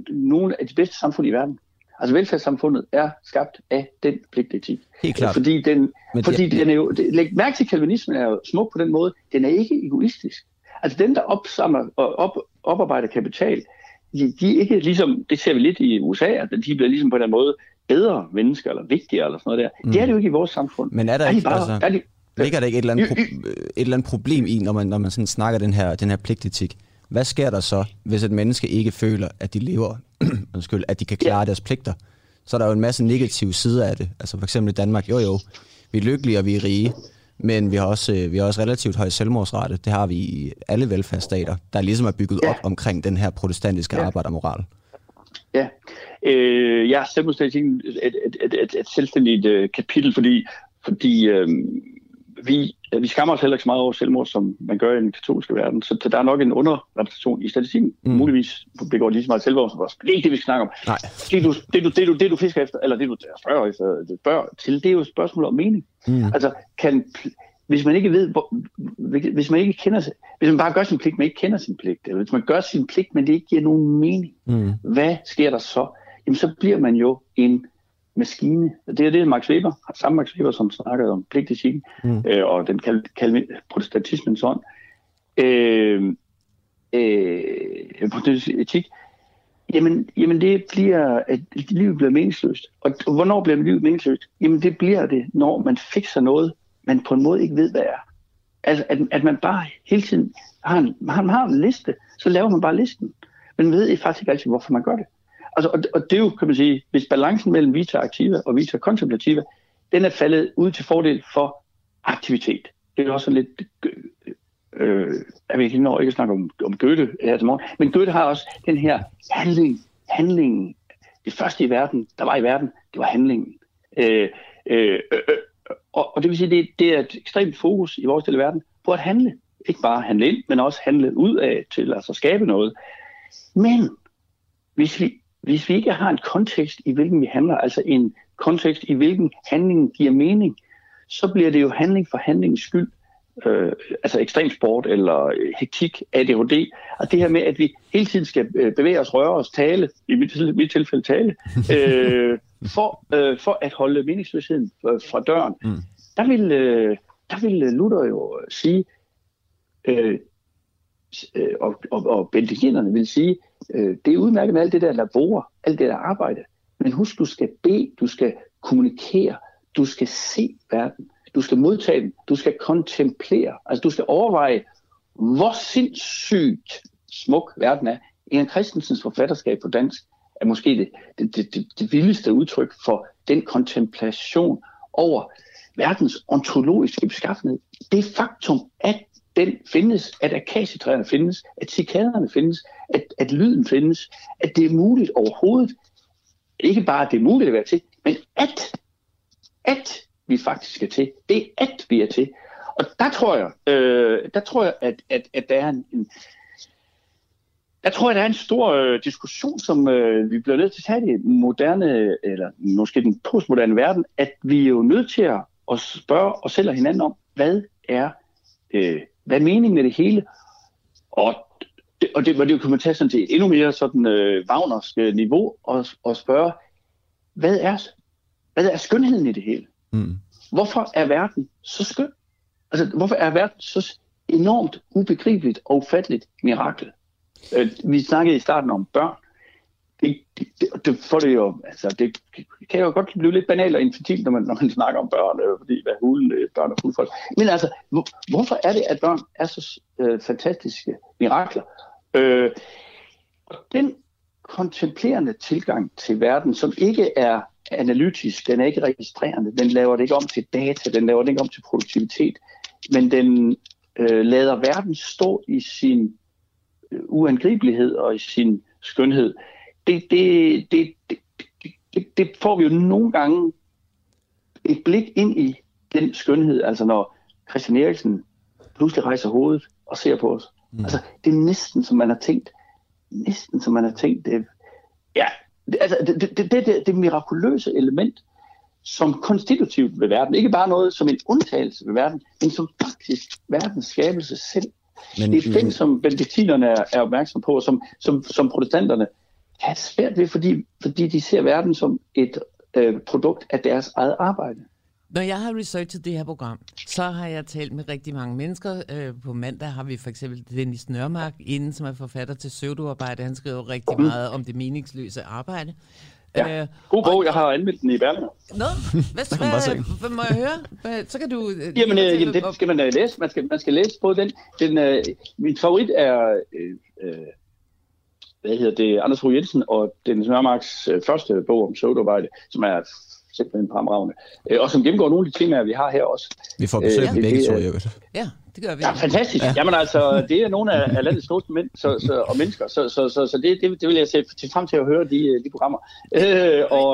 nogle af de bedste samfund i verden. Altså velfærdssamfundet er skabt af den pligtetik. Helt klart. Fordi den, fordi det, den er jo, læg mærke til, kalvinismen er jo smuk på den måde, den er ikke egoistisk. Altså dem, der opsamler og op, oparbejder kapital, de, de er ikke ligesom, det ser vi lidt i USA, at de bliver ligesom på den måde bedre mennesker, eller vigtigere, eller sådan noget der. Mm. Det er det jo ikke i vores samfund. Men er der, er ikke, bare, altså, er de, ligger der ikke et eller, andet pro- et eller andet problem i, når man, når man sådan snakker den her, den her pligtetik? Hvad sker der så, hvis et menneske ikke føler, at de lever, undskyld, at de kan klare ja. deres pligter? Så er der jo en masse negative sider af det. Altså for eksempel i Danmark, jo jo, vi er lykkelige og vi er rige, men vi har også, øh, vi har også relativt høj selvmordsrate. Det har vi i alle velfærdsstater, der ligesom er bygget ja. op omkring den her protestantiske ja. arbejdermoral. Ja, øh, ja selvmordsstatistikken er et, et, et, et, et selvstændigt uh, kapitel, fordi, fordi øh, vi, vi skammer os heller ikke så meget over selvmord, som man gør i den katolske verden. Så, så der er nok en underrepræsentation i statistikken. Mm. Muligvis går lige så meget selvmord som os. Det er ikke det, vi skal snakke om. Nej. Det, du, det, du, det, du, det, du fisker efter, eller det, du spørger, efter, spørger til, det er jo et spørgsmål om mening. Mm. Altså, kan, hvis man ikke ved, hvor, hvis man ikke kender sig, hvis man bare gør sin pligt, men ikke kender sin pligt, eller hvis man gør sin pligt, men det ikke giver nogen mening, mm. hvad sker der så? Jamen, så bliver man jo en maskine. Det er det, Max Weber, samme Max Weber, som snakkede om pligtetikken, mm. øh, og den kal- kal- protestantismens ånd. Øh, øh, etik, jamen, jamen det bliver, at livet bliver meningsløst. Og, og hvornår bliver livet meningsløst? Jamen det bliver det, når man fikser noget, man på en måde ikke ved, hvad er. Altså, at, at man bare hele tiden har en, man har en liste, så laver man bare listen. Men man ved faktisk ikke altid, hvorfor man gør det. Altså, og, og det er jo, kan man sige, hvis balancen mellem vita aktiva og vita kontemplative, den er faldet ud til fordel for aktivitet. Det er også lidt... Øh, øh, jeg ved ikke, når ikke snakke om, om Goethe her til morgen, men Goethe har også den her handling, handlingen. Det første i verden, der var i verden, det var handlingen. Øh, øh, øh, øh og, og det vil sige, det, det er et ekstremt fokus i vores del af verden på at handle. Ikke bare handle ind, men også handle ud af til altså skabe noget. Men hvis vi, hvis vi ikke har en kontekst i hvilken vi handler, altså en kontekst i hvilken handling giver mening, så bliver det jo handling for handlingens skyld. Øh, altså ekstrem sport eller hektik, ADHD. Og det her med, at vi hele tiden skal øh, bevæge os, røre os, tale, i mit, mit tilfælde tale, øh, for, øh, for at holde meningsløsheden fra døren, mm. der, vil, øh, der vil Luther jo sige, øh, øh, og, og, og benedikterne vil sige, øh, det er udmærket med alt det der labor, alt det der arbejde, men husk, du skal bede, du skal kommunikere, du skal se verden, du skal modtage den, du skal kontemplere, altså du skal overveje, hvor sindssygt smuk verden er. Ian Christensens forfatterskab på dansk er måske det, det, det, det, det vildeste udtryk for den kontemplation over verdens ontologiske beskaffenhed. Det faktum, at den findes, at akacietræerne findes, at cikaderne findes, at, at lyden findes, at det er muligt overhovedet, ikke bare at det er muligt at være til, men at, at vi faktisk er til. Det er at vi er til. Og der tror jeg, øh, der tror jeg at, at, at der er en, en jeg tror, at der er en stor øh, diskussion, som øh, vi bliver nødt til at tage i den moderne, eller måske den postmoderne verden, at vi er jo nødt til at, at spørge os selv og hinanden om, hvad er, øh, hvad er meningen med det hele? Og det, og det, og det kunne man tage sådan til endnu mere sådan øh, Wagners niveau og, og spørge, hvad er, hvad er skønheden i det hele? Mm. Hvorfor er verden så skøn? Altså, hvorfor er verden så enormt ubegribeligt og ufatteligt mirakel? Øh, vi snakkede i starten om børn. Det, det, det, får det jo, altså det kan jo godt blive lidt banalt og infantilt, når man, når man snakker om børn, øh, fordi hvad hulen øh, børn og folk. Men altså, hvor, hvorfor er det, at børn er så øh, fantastiske mirakler? Øh, den kontemplerende tilgang til verden, som ikke er analytisk, den er ikke registrerende, den laver det ikke om til data, den laver det ikke om til produktivitet, men den øh, lader verden stå i sin uangribelighed og i sin skønhed. Det, det, det, det, det, det får vi jo nogle gange et blik ind i den skønhed, altså når Christian Eriksen pludselig rejser hovedet og ser på os. Mm. Altså, det er næsten, som man har tænkt, næsten som man har tænkt, det, ja, det, altså, det, det, det, det, det mirakuløse element, som konstitutivt ved verden, ikke bare noget som en undtagelse ved verden, men som faktisk verdens skabelse selv. Men, det er den, som benediktinerne er, er opmærksom på, og som, som, som protestanterne har svært ved, fordi, fordi de ser verden som et øh, produkt af deres eget arbejde. Når jeg har researchet det her program, så har jeg talt med rigtig mange mennesker. Øh, på mandag har vi for eksempel Dennis Nørmark inden, som er forfatter til Søvduarbejde. Han skriver rigtig mm. meget om det meningsløse arbejde. Ja. Øh, God bog, og, jeg har anmeldt den i Berliner. Nå, hvad, hvad, hvad, må jeg høre? Så kan du... Øh, jamen, øh, jamen den skal man uh, læse. Man skal, man skal læse på den. den uh, min favorit er... Uh, uh, hvad hedder det, Anders Fogh Jensen og Dennis Nørmarks uh, første bog om søvdarbejde, som er simpelthen fremragende. Øh, og som gennemgår nogle af de temaer, vi har her også. Vi får besøg øh, af begge to, jo. Ja, det gør vi. Ja, fantastisk. Ja. Jamen altså, det er nogle af, af landets største mænd så, så, og mennesker, så, så, så, så det, det, det vil jeg se til frem til at høre de, de programmer. Øh, og,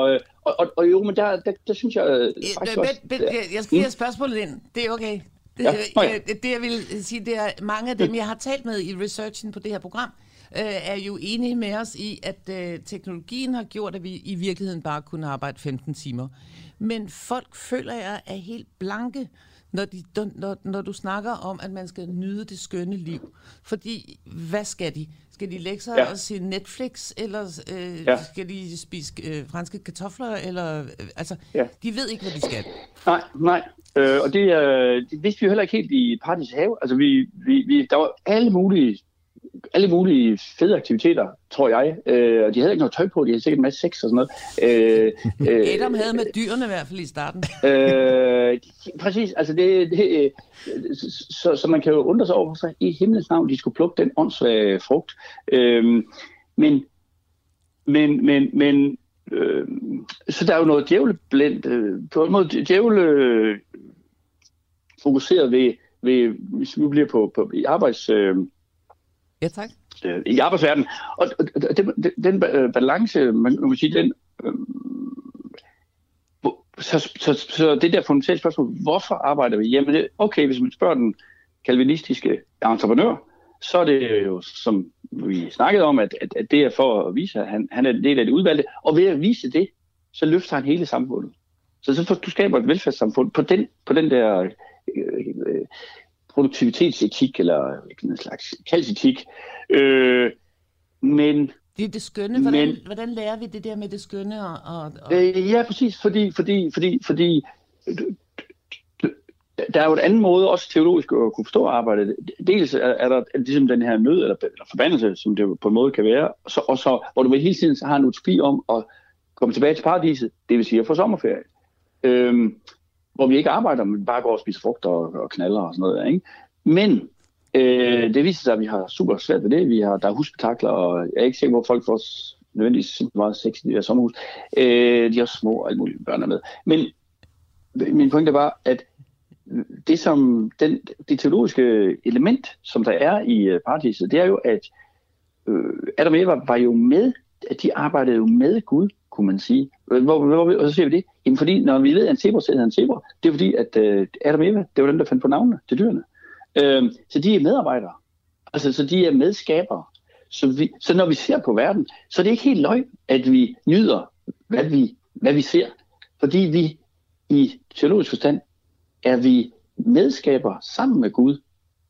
og, og, og jo, men der, der, der synes jeg øh, faktisk også... Men, jeg, jeg skal lige have spørgsmålet ind. Det er okay. Det, ja. Oh, ja. det jeg vil sige, det er mange af dem, jeg har talt med i researchen på det her program, øh, er jo enige med os i, at øh, teknologien har gjort, at vi i virkeligheden bare kunne arbejde 15 timer. Men folk føler jeg er helt blanke, når, de, når, når du snakker om, at man skal nyde det skønne liv. Fordi, hvad skal de? Skal de lægge sig ja. og se Netflix, eller øh, ja. skal de spise øh, franske kartofler, eller øh, altså, ja. de ved ikke, hvad de skal. Nej, nej. Øh, og det, øh, det vidste vi jo heller ikke helt i Paradis Have. Altså, vi, vi, vi, der var alle mulige alle mulige fede aktiviteter, tror jeg. Øh, og de havde ikke noget tøj på, de havde sikkert en masse sex og sådan noget. Øh, øh, Adam havde med dyrene i hvert fald i starten. øh, præcis, altså det, det øh, så, så man kan jo undre sig over, hvorfor i himlens navn de skulle plukke den åndssvage frugt. Øh, men, men, men, men øh, så der er jo noget djævleblændt, øh, på en måde djævle øh, fokuseret ved, ved, hvis vi bliver på, på i arbejds... Øh, Ja, tak. Øh, I arbejdsverdenen. Og, og den, den øh, balance, man, man kan sige, den, øh, så, så, så det der fundamentale spørgsmål, hvorfor arbejder vi? Jamen, det, okay, hvis man spørger den kalvinistiske entreprenør, så er det jo, som vi snakkede om, at, at, at det er for at vise, at han, han er en del af det udvalgte, og ved at vise det, så løfter han hele samfundet. Så, så du skaber et velfærdssamfund på den, på den der øh, øh, produktivitetsetik, eller en slags kaldsetik. Øh, men Det er det skønne. Hvordan, Men, hvordan lærer vi det der med det skønne? Og, og, og... Øh, ja, præcis. Fordi, fordi, fordi, fordi der er jo en anden måde, også teologisk, at kunne forstå arbejdet. Dels er, er der ligesom den her nød eller, eller forbandelse, som det på en måde kan være, og så, og så hvor du hele tiden har en utopi om at komme tilbage til paradiset, det vil sige at få sommerferie. Øhm, hvor vi ikke arbejder, men bare går og spiser frugt og, og knaller og sådan noget. Ikke? Men øh, det viser sig, at vi har super svært ved det. Vi har, der er husbetakler, og jeg er ikke sikker, hvor folk får nødvendigvis meget sex i de der sommerhus. Øh, de har små og alle mulige børn med. Men min pointe var, at det som den, det teologiske element, som der er i øh, paradiset, det er jo, at øh, Adam og Eva var jo med, at de arbejdede jo med Gud, kunne man sige. Øh, hvor, hvor, og så ser vi det? Jamen fordi, når vi ved, at en zebra sidder en zebra, det er fordi, at øh, Adam og Eva, det var dem, der fandt på navnene til dyrene. Øh, så de er medarbejdere. Altså, så de er medskabere. Så, vi, så når vi ser på verden, så er det ikke helt løgn, at vi nyder, hvad vi, hvad vi ser. Fordi vi i teologisk forstand er vi medskaber sammen med Gud.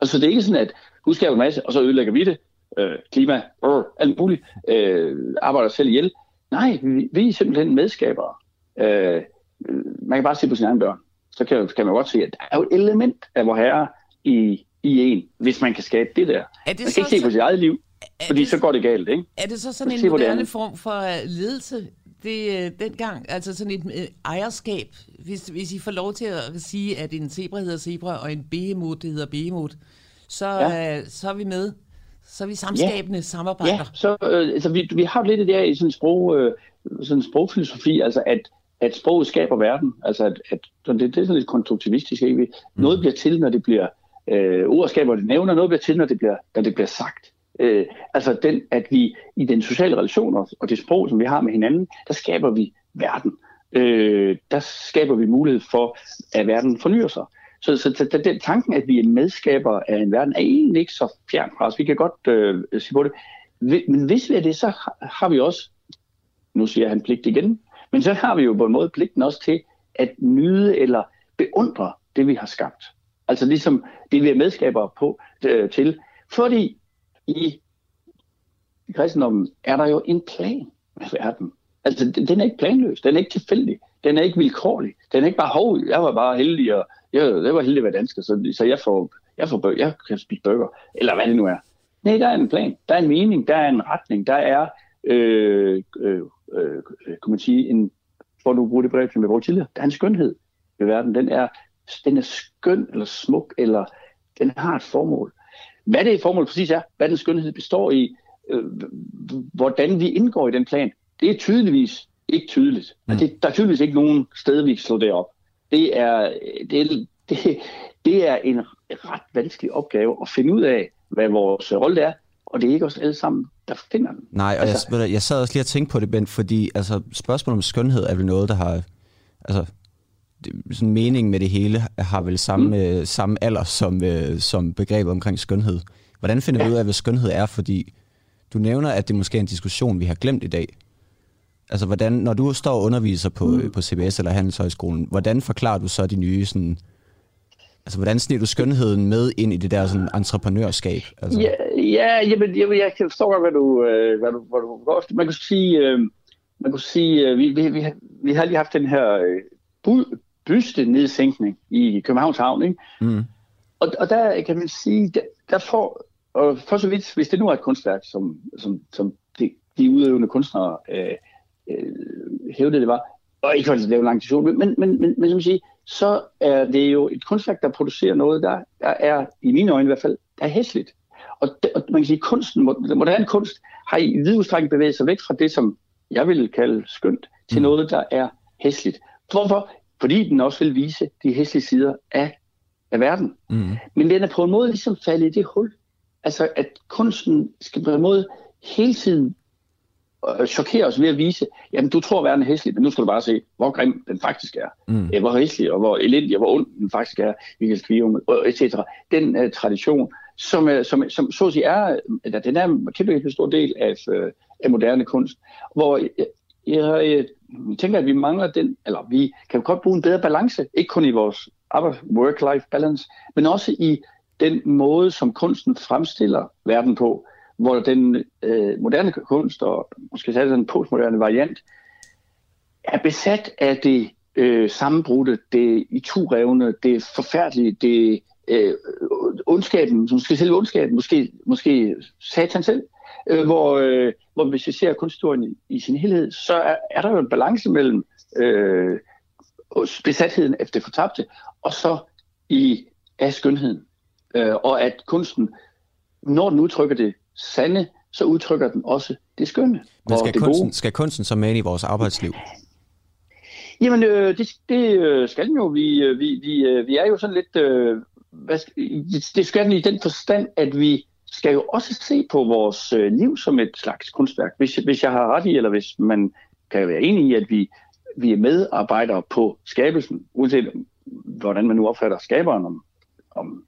Altså det er ikke sådan, at Gud skaber en masse, og så ødelægger vi det. Øh, klima, øh, alt muligt. Øh, arbejder selv ihjel. Nej, vi, vi er simpelthen medskabere. Øh, man kan bare se på sin egen børn. Så kan, kan man godt se, at der er jo et element af vor herre i, i en, hvis man kan skabe det der. Er det man kan ikke se på sit eget liv, fordi det, så går det galt. Ikke? Er det så sådan en moderne form for ledelse, det øh, dengang, altså sådan et øh, ejerskab, hvis, hvis I får lov til at sige, at en zebra hedder zebra, og en behemoth hedder behemoth, så, ja. øh, så er vi med. Så er vi samskabende ja. samarbejder. Ja, så øh, altså, vi, vi har lidt det der i sådan en sprog, øh, sådan sprogfilosofi, altså at, at sproget skaber verden. Altså at, at det, det er sådan lidt konstruktivistisk. Ikke? Mm. Noget bliver til, når det bliver øh, ord skaber det nævner, noget bliver til, når det bliver, når det bliver sagt. Øh, altså den, at vi i den sociale relationer og det sprog, som vi har med hinanden, der skaber vi verden. Øh, der skaber vi mulighed for, at verden fornyer sig. Så, så, så den tanken, at vi er medskaber af en verden, er egentlig ikke så fjern fra os. Vi kan godt øh, sige på det. Men hvis vi er det, så har vi også, nu siger han pligt igen, men så har vi jo på en måde pligten også til at nyde eller beundre det, vi har skabt. Altså ligesom det, vi er medskaber på øh, til. Fordi i kristendommen er der jo en plan med verden. Altså, den er ikke planløs, den er ikke tilfældig, den er ikke vilkårlig, den er ikke bare, hov, jeg var bare heldig, og jeg, jeg var heldig at være dansker, så, så jeg, får, jeg, får, jeg kan spise burger, eller hvad det nu er. Nej, der er en plan, der er en mening, der er en retning, der er, øh, øh, øh, kan man sige, en, for du bruger det brev, som jeg brugte tidligere, der er en skønhed ved verden, den er, den er skøn, eller smuk, eller den har et formål. Hvad det formål præcis er, hvad den skønhed består i, øh, hvordan vi indgår i den plan, det er tydeligvis ikke tydeligt. Mm. Det, der er tydeligvis ikke nogen sted, vi kan slå det op. Det er, det, det, det er en ret vanskelig opgave at finde ud af, hvad vores rolle er, og det er ikke os alle sammen, der finder den. Nej, og altså, jeg, jeg sad også lige og tænkte på det, Ben, fordi altså, spørgsmålet om skønhed er vel noget, der har... Altså, sådan mening med det hele har vel samme, mm. samme alder som, øh, som begrebet omkring skønhed. Hvordan finder ja. vi ud af, hvad skønhed er? Fordi du nævner, at det måske er en diskussion, vi har glemt i dag. Altså, hvordan, når du står og underviser på, mm. på CBS eller Handelshøjskolen, hvordan forklarer du så de nye sådan, Altså, hvordan sniger du skønheden med ind i det der sådan, entreprenørskab? Altså? Ja, ja jamen, jeg, jeg forstår godt, hvad du, øh, hvad du, hvad du går Man kunne sige, øh, man kunne sige øh, vi, vi, vi, vi har lige haft den her øh, byste nedsænkning i Københavns Havn. Ikke? Mm. Og, og der kan man sige, der, der får, og for så vidt, hvis det nu er et kunstværk, som, som, som de, de udøvende kunstnere øh, øh, hævdede det var, og ikke at lave en lang men, men, men, men, men som siger, så er det jo et kunstværk, der producerer noget, der, der er, i mine øjne i hvert fald, der er hæsligt. Og, det, og man kan sige, kunsten, moderne kunst har i vid udstrækning bevæget sig væk fra det, som jeg vil kalde skønt, til mm. noget, der er hæsligt. Hvorfor? fordi den også vil vise de hæslige sider af, af verden. Mm. Men den er på en måde ligesom faldet i det hul. Altså, at kunsten skal på en måde hele tiden øh, chokere os ved at vise, jamen du tror, verden er hæslig, men nu skal du bare se, hvor grim den faktisk er. Mm. hvor hæslig og hvor elendig og hvor ond den faktisk er, vi kan skrive om, etc. Den uh, tradition, som, uh, som, som så at sige er, eller den er en kæmpe stor del af, uh, af moderne kunst, hvor jeg, jeg tænker, at vi mangler den, eller vi kan godt bruge en bedre balance, ikke kun i vores work-life balance, men også i den måde, som kunsten fremstiller verden på, hvor den øh, moderne kunst, og måske sådan en postmoderne variant, er besat af det øh, sammenbrudte, det i to revne, det forfærdelige, det øh, ondskaben, måske selv ondskaben, måske, måske satan selv, øh, hvor, øh, hvor hvis vi ser kunsthistorien i, i sin helhed, så er, er der jo en balance mellem øh, besatheden efter det fortabte, og så i af skønheden. Øh, og at kunsten, når den udtrykker det sande, så udtrykker den også det skønne. Men skal, det kunsten, skal kunsten så med i vores arbejdsliv? Jamen, øh, det, det øh, skal den jo. Vi, øh, vi, vi, øh, vi er jo sådan lidt... Øh, hvad det skal den i den forstand, at vi skal jo også se på vores liv som et slags kunstværk. Hvis, hvis jeg har ret i, eller hvis man kan være enig i, at vi, vi er medarbejdere på skabelsen, uanset hvordan man nu opfatter skaberen, om, om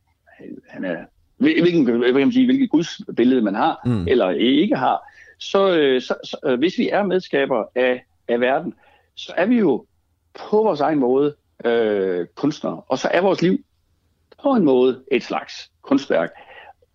han er, hvilken, hvad kan man sige, hvilket gudsbillede man har, mm. eller ikke har, så, øh, så, så hvis vi er medskabere af, af verden, så er vi jo på vores egen måde øh, kunstnere, og så er vores liv på en måde et slags kunstværk.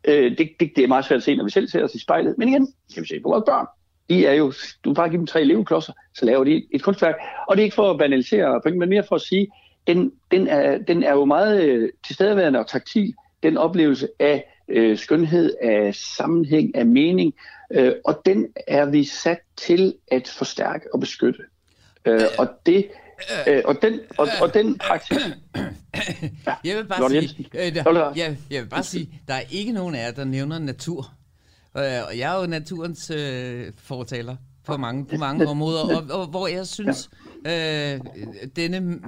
Øh, det, det, det er meget svært at se, når vi selv ser os i spejlet. Men igen, kan vi se på vores børn. De er jo, du bare give dem tre leveklodser, så laver de et kunstværk. Og det er ikke for at banalisere, men mere for at sige, den, den, er, den er jo meget øh, tilstedeværende og taktil, den oplevelse af øh, skønhed, af sammenhæng, af mening, øh, og den er vi sat til at forstærke og beskytte. Øh, og det Øh, og, den, og, og den praksis... Ja, jeg vil bare sige, øh, der, ja, jeg vil bare sige, der er ikke nogen af jer, der nævner natur. Øh, og jeg er jo naturens øh, fortaler på mange, på mange områder, og, og hvor jeg synes, øh, denne,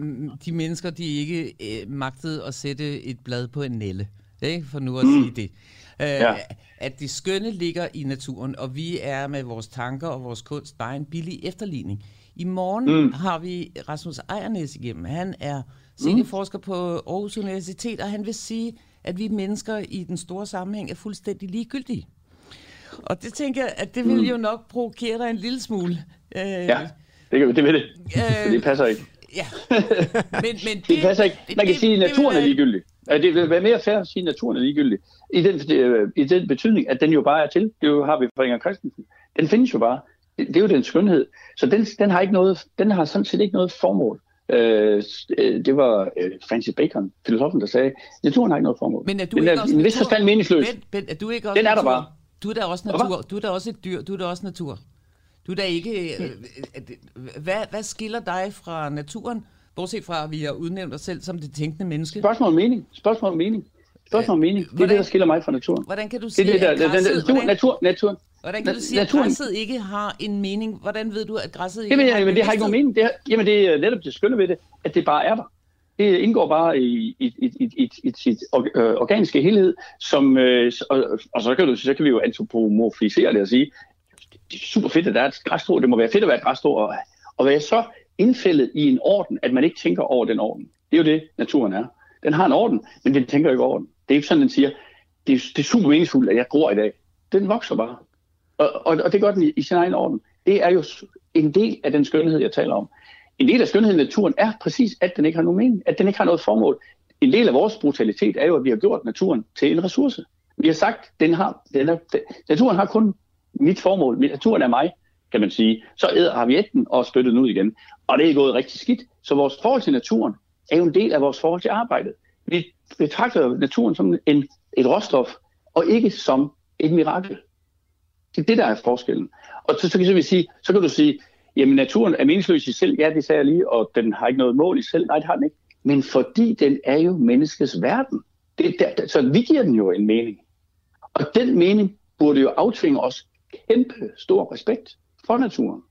de mennesker, de ikke øh, magtede at sætte et blad på en nælle, ikke? for nu at mm. sige det. Øh, ja. At det skønne ligger i naturen, og vi er med vores tanker og vores kunst bare en billig efterligning. I morgen mm. har vi Rasmus Ejernes igennem. Han er seniorforsker mm. på Aarhus Universitet, og han vil sige, at vi mennesker i den store sammenhæng er fuldstændig ligegyldige. Og det tænker jeg, at det vil mm. jo nok provokere dig en lille smule. Øh, ja, det, kan, det vil det. Øh, det passer ikke. Ja, men, men det, det passer ikke. Man kan det, sige, at naturen er ligegyldig. Det vil være mere fair at sige, at naturen er ligegyldig. I den, øh, I den betydning, at den jo bare er til. Det jo, har vi fra Inger Christensen. Den findes jo bare. Det, det er jo den skønhed. Så den, den, har ikke noget, den har sådan set ikke noget formål. Øh, øh det var øh, Francis Bacon, filosofen, der sagde, naturen har ikke noget formål. Men er du den ikke er, også en vis forstand meningsløs. Ben, ben, er du ikke også den er natur? der bare. Du er da også natur. Du er da også et dyr. Du er da også natur. Du er da ikke... Øh, hvad, hvad skiller dig fra naturen, bortset fra, at vi har udnævnt os selv som det tænkende menneske? Spørgsmål om mening. Spørgsmål om mening. Spørgsmål om mening. Det er det, der skiller mig fra naturen. Hvordan kan du sige, det, det, der, græsset, natur, hvordan, natur, natur, Hvordan kan du sige, naturen, at græsset ikke har en mening? Hvordan ved du, at græsset ikke jamen, har jamen, det har ikke nogen mening. Det er, jamen, det er netop det skønne ved det, at det bare er der. Det indgår bare i, i, i, i, i, i sit øh, organiske helhed, som, øh, og, og så, kan du, så kan vi jo antropomorfisere det og sige, det er super fedt, at der er et græsstrå. Det må være fedt at være et græsstrå. Og, og være så indfældet i en orden, at man ikke tænker over den orden. Det er jo det, naturen er. Den har en orden, men den tænker ikke over den. Det er ikke sådan, den siger, det er, det er super meningsfuldt, at jeg gror i dag. Den vokser bare. Og, og, og det gør den i, i sin egen orden. Det er jo en del af den skønhed, jeg taler om. En del af skønheden i naturen er præcis, at den ikke har nogen mening, at den ikke har noget formål. En del af vores brutalitet er jo, at vi har gjort naturen til en ressource. Vi har sagt, den har, den er, den, naturen har kun mit formål. Naturen er mig, kan man sige. Så æder, havietten den og spytter den ud igen. Og det er gået rigtig skidt. Så vores forhold til naturen er jo en del af vores forhold til arbejdet. Vi betragter naturen som en, et råstof, og ikke som et mirakel. Det er det, der er forskellen. Og så, så, kan, så, sige, så kan du sige, jamen naturen er meningsløs i sig selv. Ja, det sagde jeg lige, og den har ikke noget mål i sig selv. Nej, det har den ikke. Men fordi den er jo menneskets verden. Det, der, så vi giver den jo en mening. Og den mening burde jo aftvinge os kæmpe stor respekt for naturen.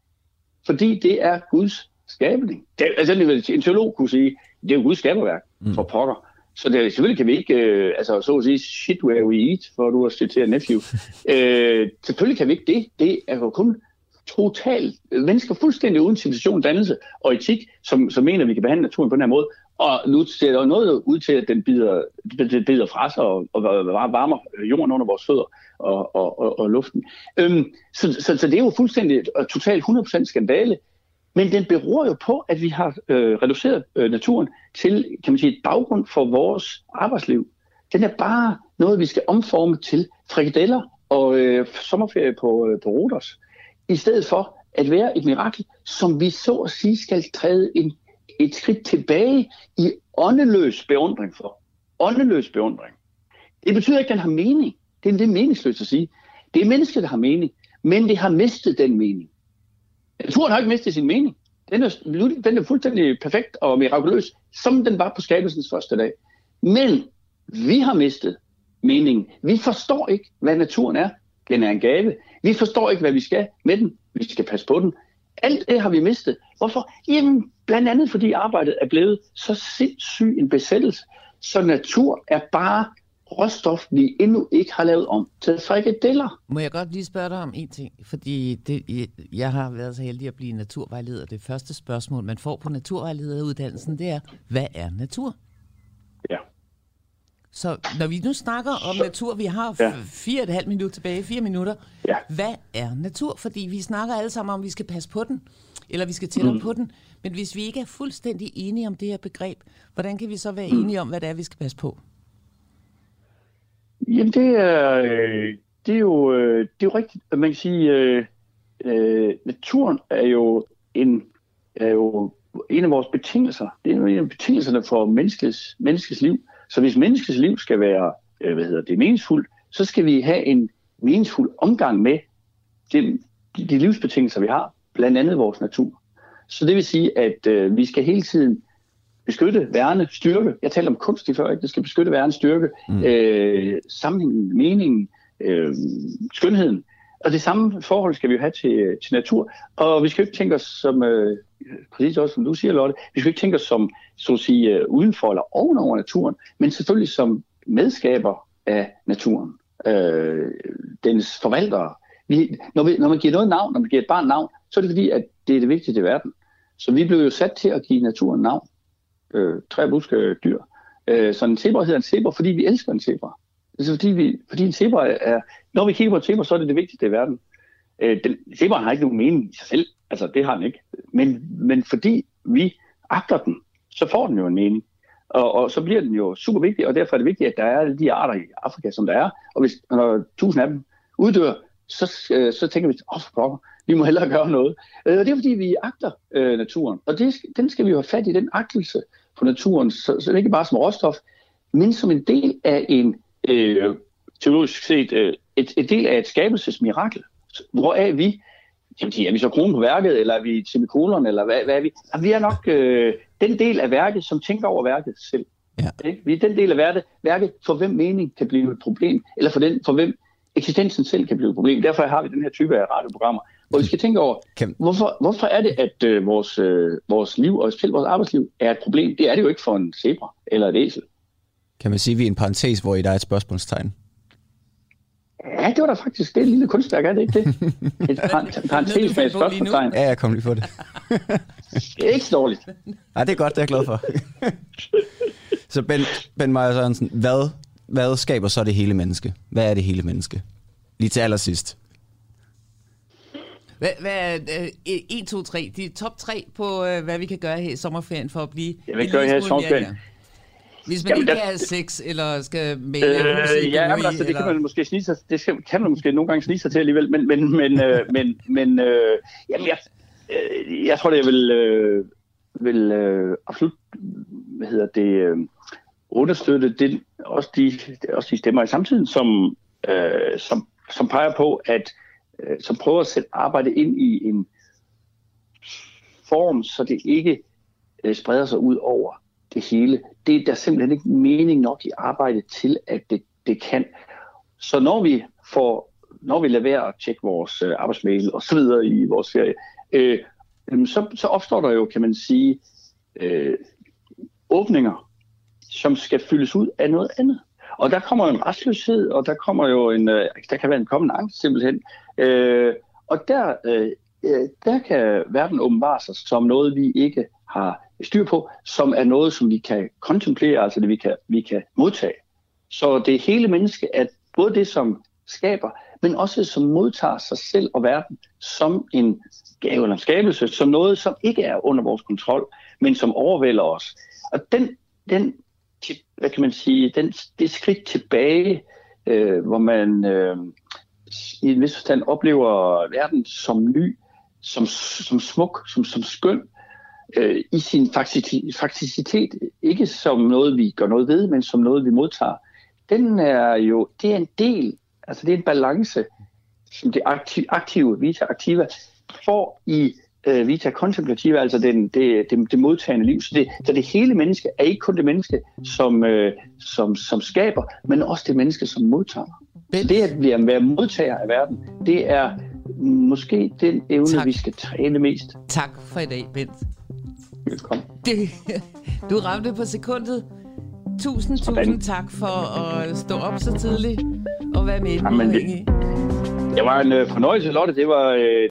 Fordi det er Guds skabning. Det, altså, en teolog kunne sige, det er jo Guds skaberværk mm. for pokker. Så det, selvfølgelig kan vi ikke, øh, altså så at sige, shit where we eat, for du har citeret nephew. øh, selvfølgelig kan vi ikke det. Det er jo kun totalt mennesker fuldstændig uden civilisation, dannelse og etik, som, som mener, at vi kan behandle naturen på den her måde. Og nu ser der noget ud til, at den bider, den bider fra sig og, og varmer jorden under vores fødder og, og, og, og luften. Øhm, så, så, så det er jo fuldstændig og totalt 100% skandale, men den beror jo på, at vi har øh, reduceret øh, naturen til kan man sige, et baggrund for vores arbejdsliv. Den er bare noget, vi skal omforme til frikadeller og øh, sommerferie på, øh, på Rodos, i stedet for at være et mirakel, som vi så at sige skal træde en, et skridt tilbage i åndeløs beundring for. Åndeløs beundring. Det betyder ikke, at den har mening. Det er lidt meningsløst at sige. Det er mennesket, der har mening, men det har mistet den mening. Naturen har ikke mistet sin mening. Den er, den er fuldstændig perfekt og mirakuløs, som den var på skabelsens første dag. Men vi har mistet meningen. Vi forstår ikke, hvad naturen er. Den er en gave. Vi forstår ikke, hvad vi skal med den. Vi skal passe på den. Alt det har vi mistet. Hvorfor? Jamen, blandt andet fordi arbejdet er blevet så sindssyg en besættelse, så natur er bare råstof, vi endnu ikke har lavet om til frikadeller. Må jeg godt lige spørge dig om en ting? Fordi det, jeg har været så heldig at blive naturvejleder. Det første spørgsmål, man får på naturvejlederuddannelsen, det er, hvad er natur? Ja. Så når vi nu snakker om så, natur, vi har ja. fire og et halvt minut tilbage, fire minutter. Ja. Hvad er natur? Fordi vi snakker alle sammen om, at vi skal passe på den, eller vi skal tælle mm. på den. Men hvis vi ikke er fuldstændig enige om det her begreb, hvordan kan vi så være mm. enige om, hvad det er, vi skal passe på? Jamen det er, øh, det er, jo, øh, det er jo rigtigt. Man kan sige, øh, øh, naturen er jo, en, er jo en af vores betingelser. Det er en af betingelserne for menneskets, menneskets liv. Så hvis menneskets liv skal være øh, hvad hedder det, meningsfuldt, så skal vi have en meningsfuld omgang med de, de livsbetingelser, vi har, blandt andet vores natur. Så det vil sige, at øh, vi skal hele tiden beskytte, værne, styrke. Jeg talte om kunst i før, ikke? det skal beskytte, værne, styrke, mm. øh, sammenhængen, meningen, øh, skønheden. Og det samme forhold skal vi jo have til, til natur. Og vi skal jo ikke tænke os som, øh, præcis også som du siger, Lotte, vi skal ikke tænke os som, så at sige, øh, udenfor eller ovenover naturen, men selvfølgelig som medskaber af naturen. Øh, dens forvaltere. Vi, når, vi, når man giver noget navn, når man giver et barn navn, så er det fordi, at det er det vigtigste i verden. Så vi blev jo sat til at give naturen navn øh, træ, buske, dyr. Øh, så en zebra hedder en zebra, fordi vi elsker en zebra. Altså fordi, vi, fordi en zebra er, når vi kigger på en zebra, så er det det vigtigste i verden. Øh, den, zebra har ikke nogen mening i sig selv, altså det har den ikke. Men, men fordi vi agter den, så får den jo en mening. Og, og så bliver den jo super vigtig, og derfor er det vigtigt, at der er alle de arter i Afrika, som der er. Og hvis når tusind af dem uddør, så, øh, så tænker vi, åh, oh, vi må hellere gøre noget. Øh, og det er fordi, vi agter øh, naturen. Og det, den skal vi jo have fat i, den agtelse for naturen, så, så ikke bare som råstof, men som en del af en, øh, teologisk set, øh, et, et del af et skabelsesmirakel, hvor er vi, jamen, er vi så kronen på værket, eller er vi semikolon, eller hvad, hvad er vi? Jamen, vi er nok øh, den del af værket, som tænker over værket selv. Ja. Ikke? Vi er den del af værket, værket, for hvem mening kan blive et problem, eller for, den, for hvem eksistensen selv kan blive et problem. Derfor har vi den her type af radioprogrammer, hvor vi skal tænke over, kan... hvorfor, hvorfor er det, at øh, vores, øh, vores liv, og selv vores arbejdsliv, er et problem? Det er det jo ikke for en zebra eller et æsel. Kan man sige, at vi er en parentes, hvor I der er et spørgsmålstegn? Ja, det var da faktisk det et lille kunstværk, er det ikke det? Et parentes med et spørgsmålstegn. Ja, jeg kom lige på det. det er ikke dårligt. Nej, det er godt, det er jeg glad for. Så Ben, ben Meyer Sørensen, hvad, hvad skaber så det hele menneske? Hvad er det hele menneske? Lige til allersidst. Hvad, hvad er uh, 1, 2, 3? De top 3 på, uh, hvad vi kan gøre her i sommerferien for at blive... Ja, vi gør her i sommerferien. Hvis man Jamen, ikke der... have sex, eller skal male øh, Ja, men altså, det kan man måske snige sig, det skal, kan man måske nogle gange snige sig til alligevel, men, men, men, øh, men, men øh, jamen, jeg, øh, jeg tror, det jeg vil, øh, vil øh, absolut, hvad hedder det, øh, understøtte det, også, de, også de stemmer i samtiden, som, øh, som, som peger på, at øh, som prøver at sætte arbejde ind i en form, så det ikke øh, spreder sig ud over det hele. Det er der simpelthen ikke mening nok i arbejdet til, at det, det kan. Så når vi får, når vi lader være at tjekke vores øh, arbejdsmail og så videre i vores ferie, øh, så, så opstår der jo, kan man sige, øh, åbninger, som skal fyldes ud af noget andet. Og der kommer jo en restløshed, og der kommer jo en, øh, der kan være en kommende angst simpelthen. Øh, og der, øh, øh, der kan verden åbenbare sig som noget, vi ikke har styr på, som er noget, som vi kan kontemplere, altså det vi kan, vi kan modtage. Så det hele menneske er både det, som skaber, men også som modtager sig selv og verden som en gave eller en skabelse, som noget, som ikke er under vores kontrol, men som overvælder os. Og den, den hvad kan man sige, den, det skridt tilbage, øh, hvor man øh, i en vis forstand oplever verden som ny, som, som smuk, som, som skøn, øh, i sin fakticitet, ikke som noget, vi gør noget ved, men som noget, vi modtager, den er jo, det er en del, altså det er en balance, som det aktive, aktive vita aktiva får i øh, vita contemplativa, altså den, det, det, det modtagende liv. Så det, så det hele menneske er ikke kun det menneske, som, øh, som, som skaber, men også det menneske, som modtager. Så det at blive være modtager af verden, det er måske den evne, tak. vi skal træne mest. Tak for i dag, Bent. Velkommen. Det, du ramte på sekundet. Tusind, Sådan. tusind tak for at stå op så tidligt og være med i Jamen, det, det var en øh, fornøjelse, Lotte. Det var, øh,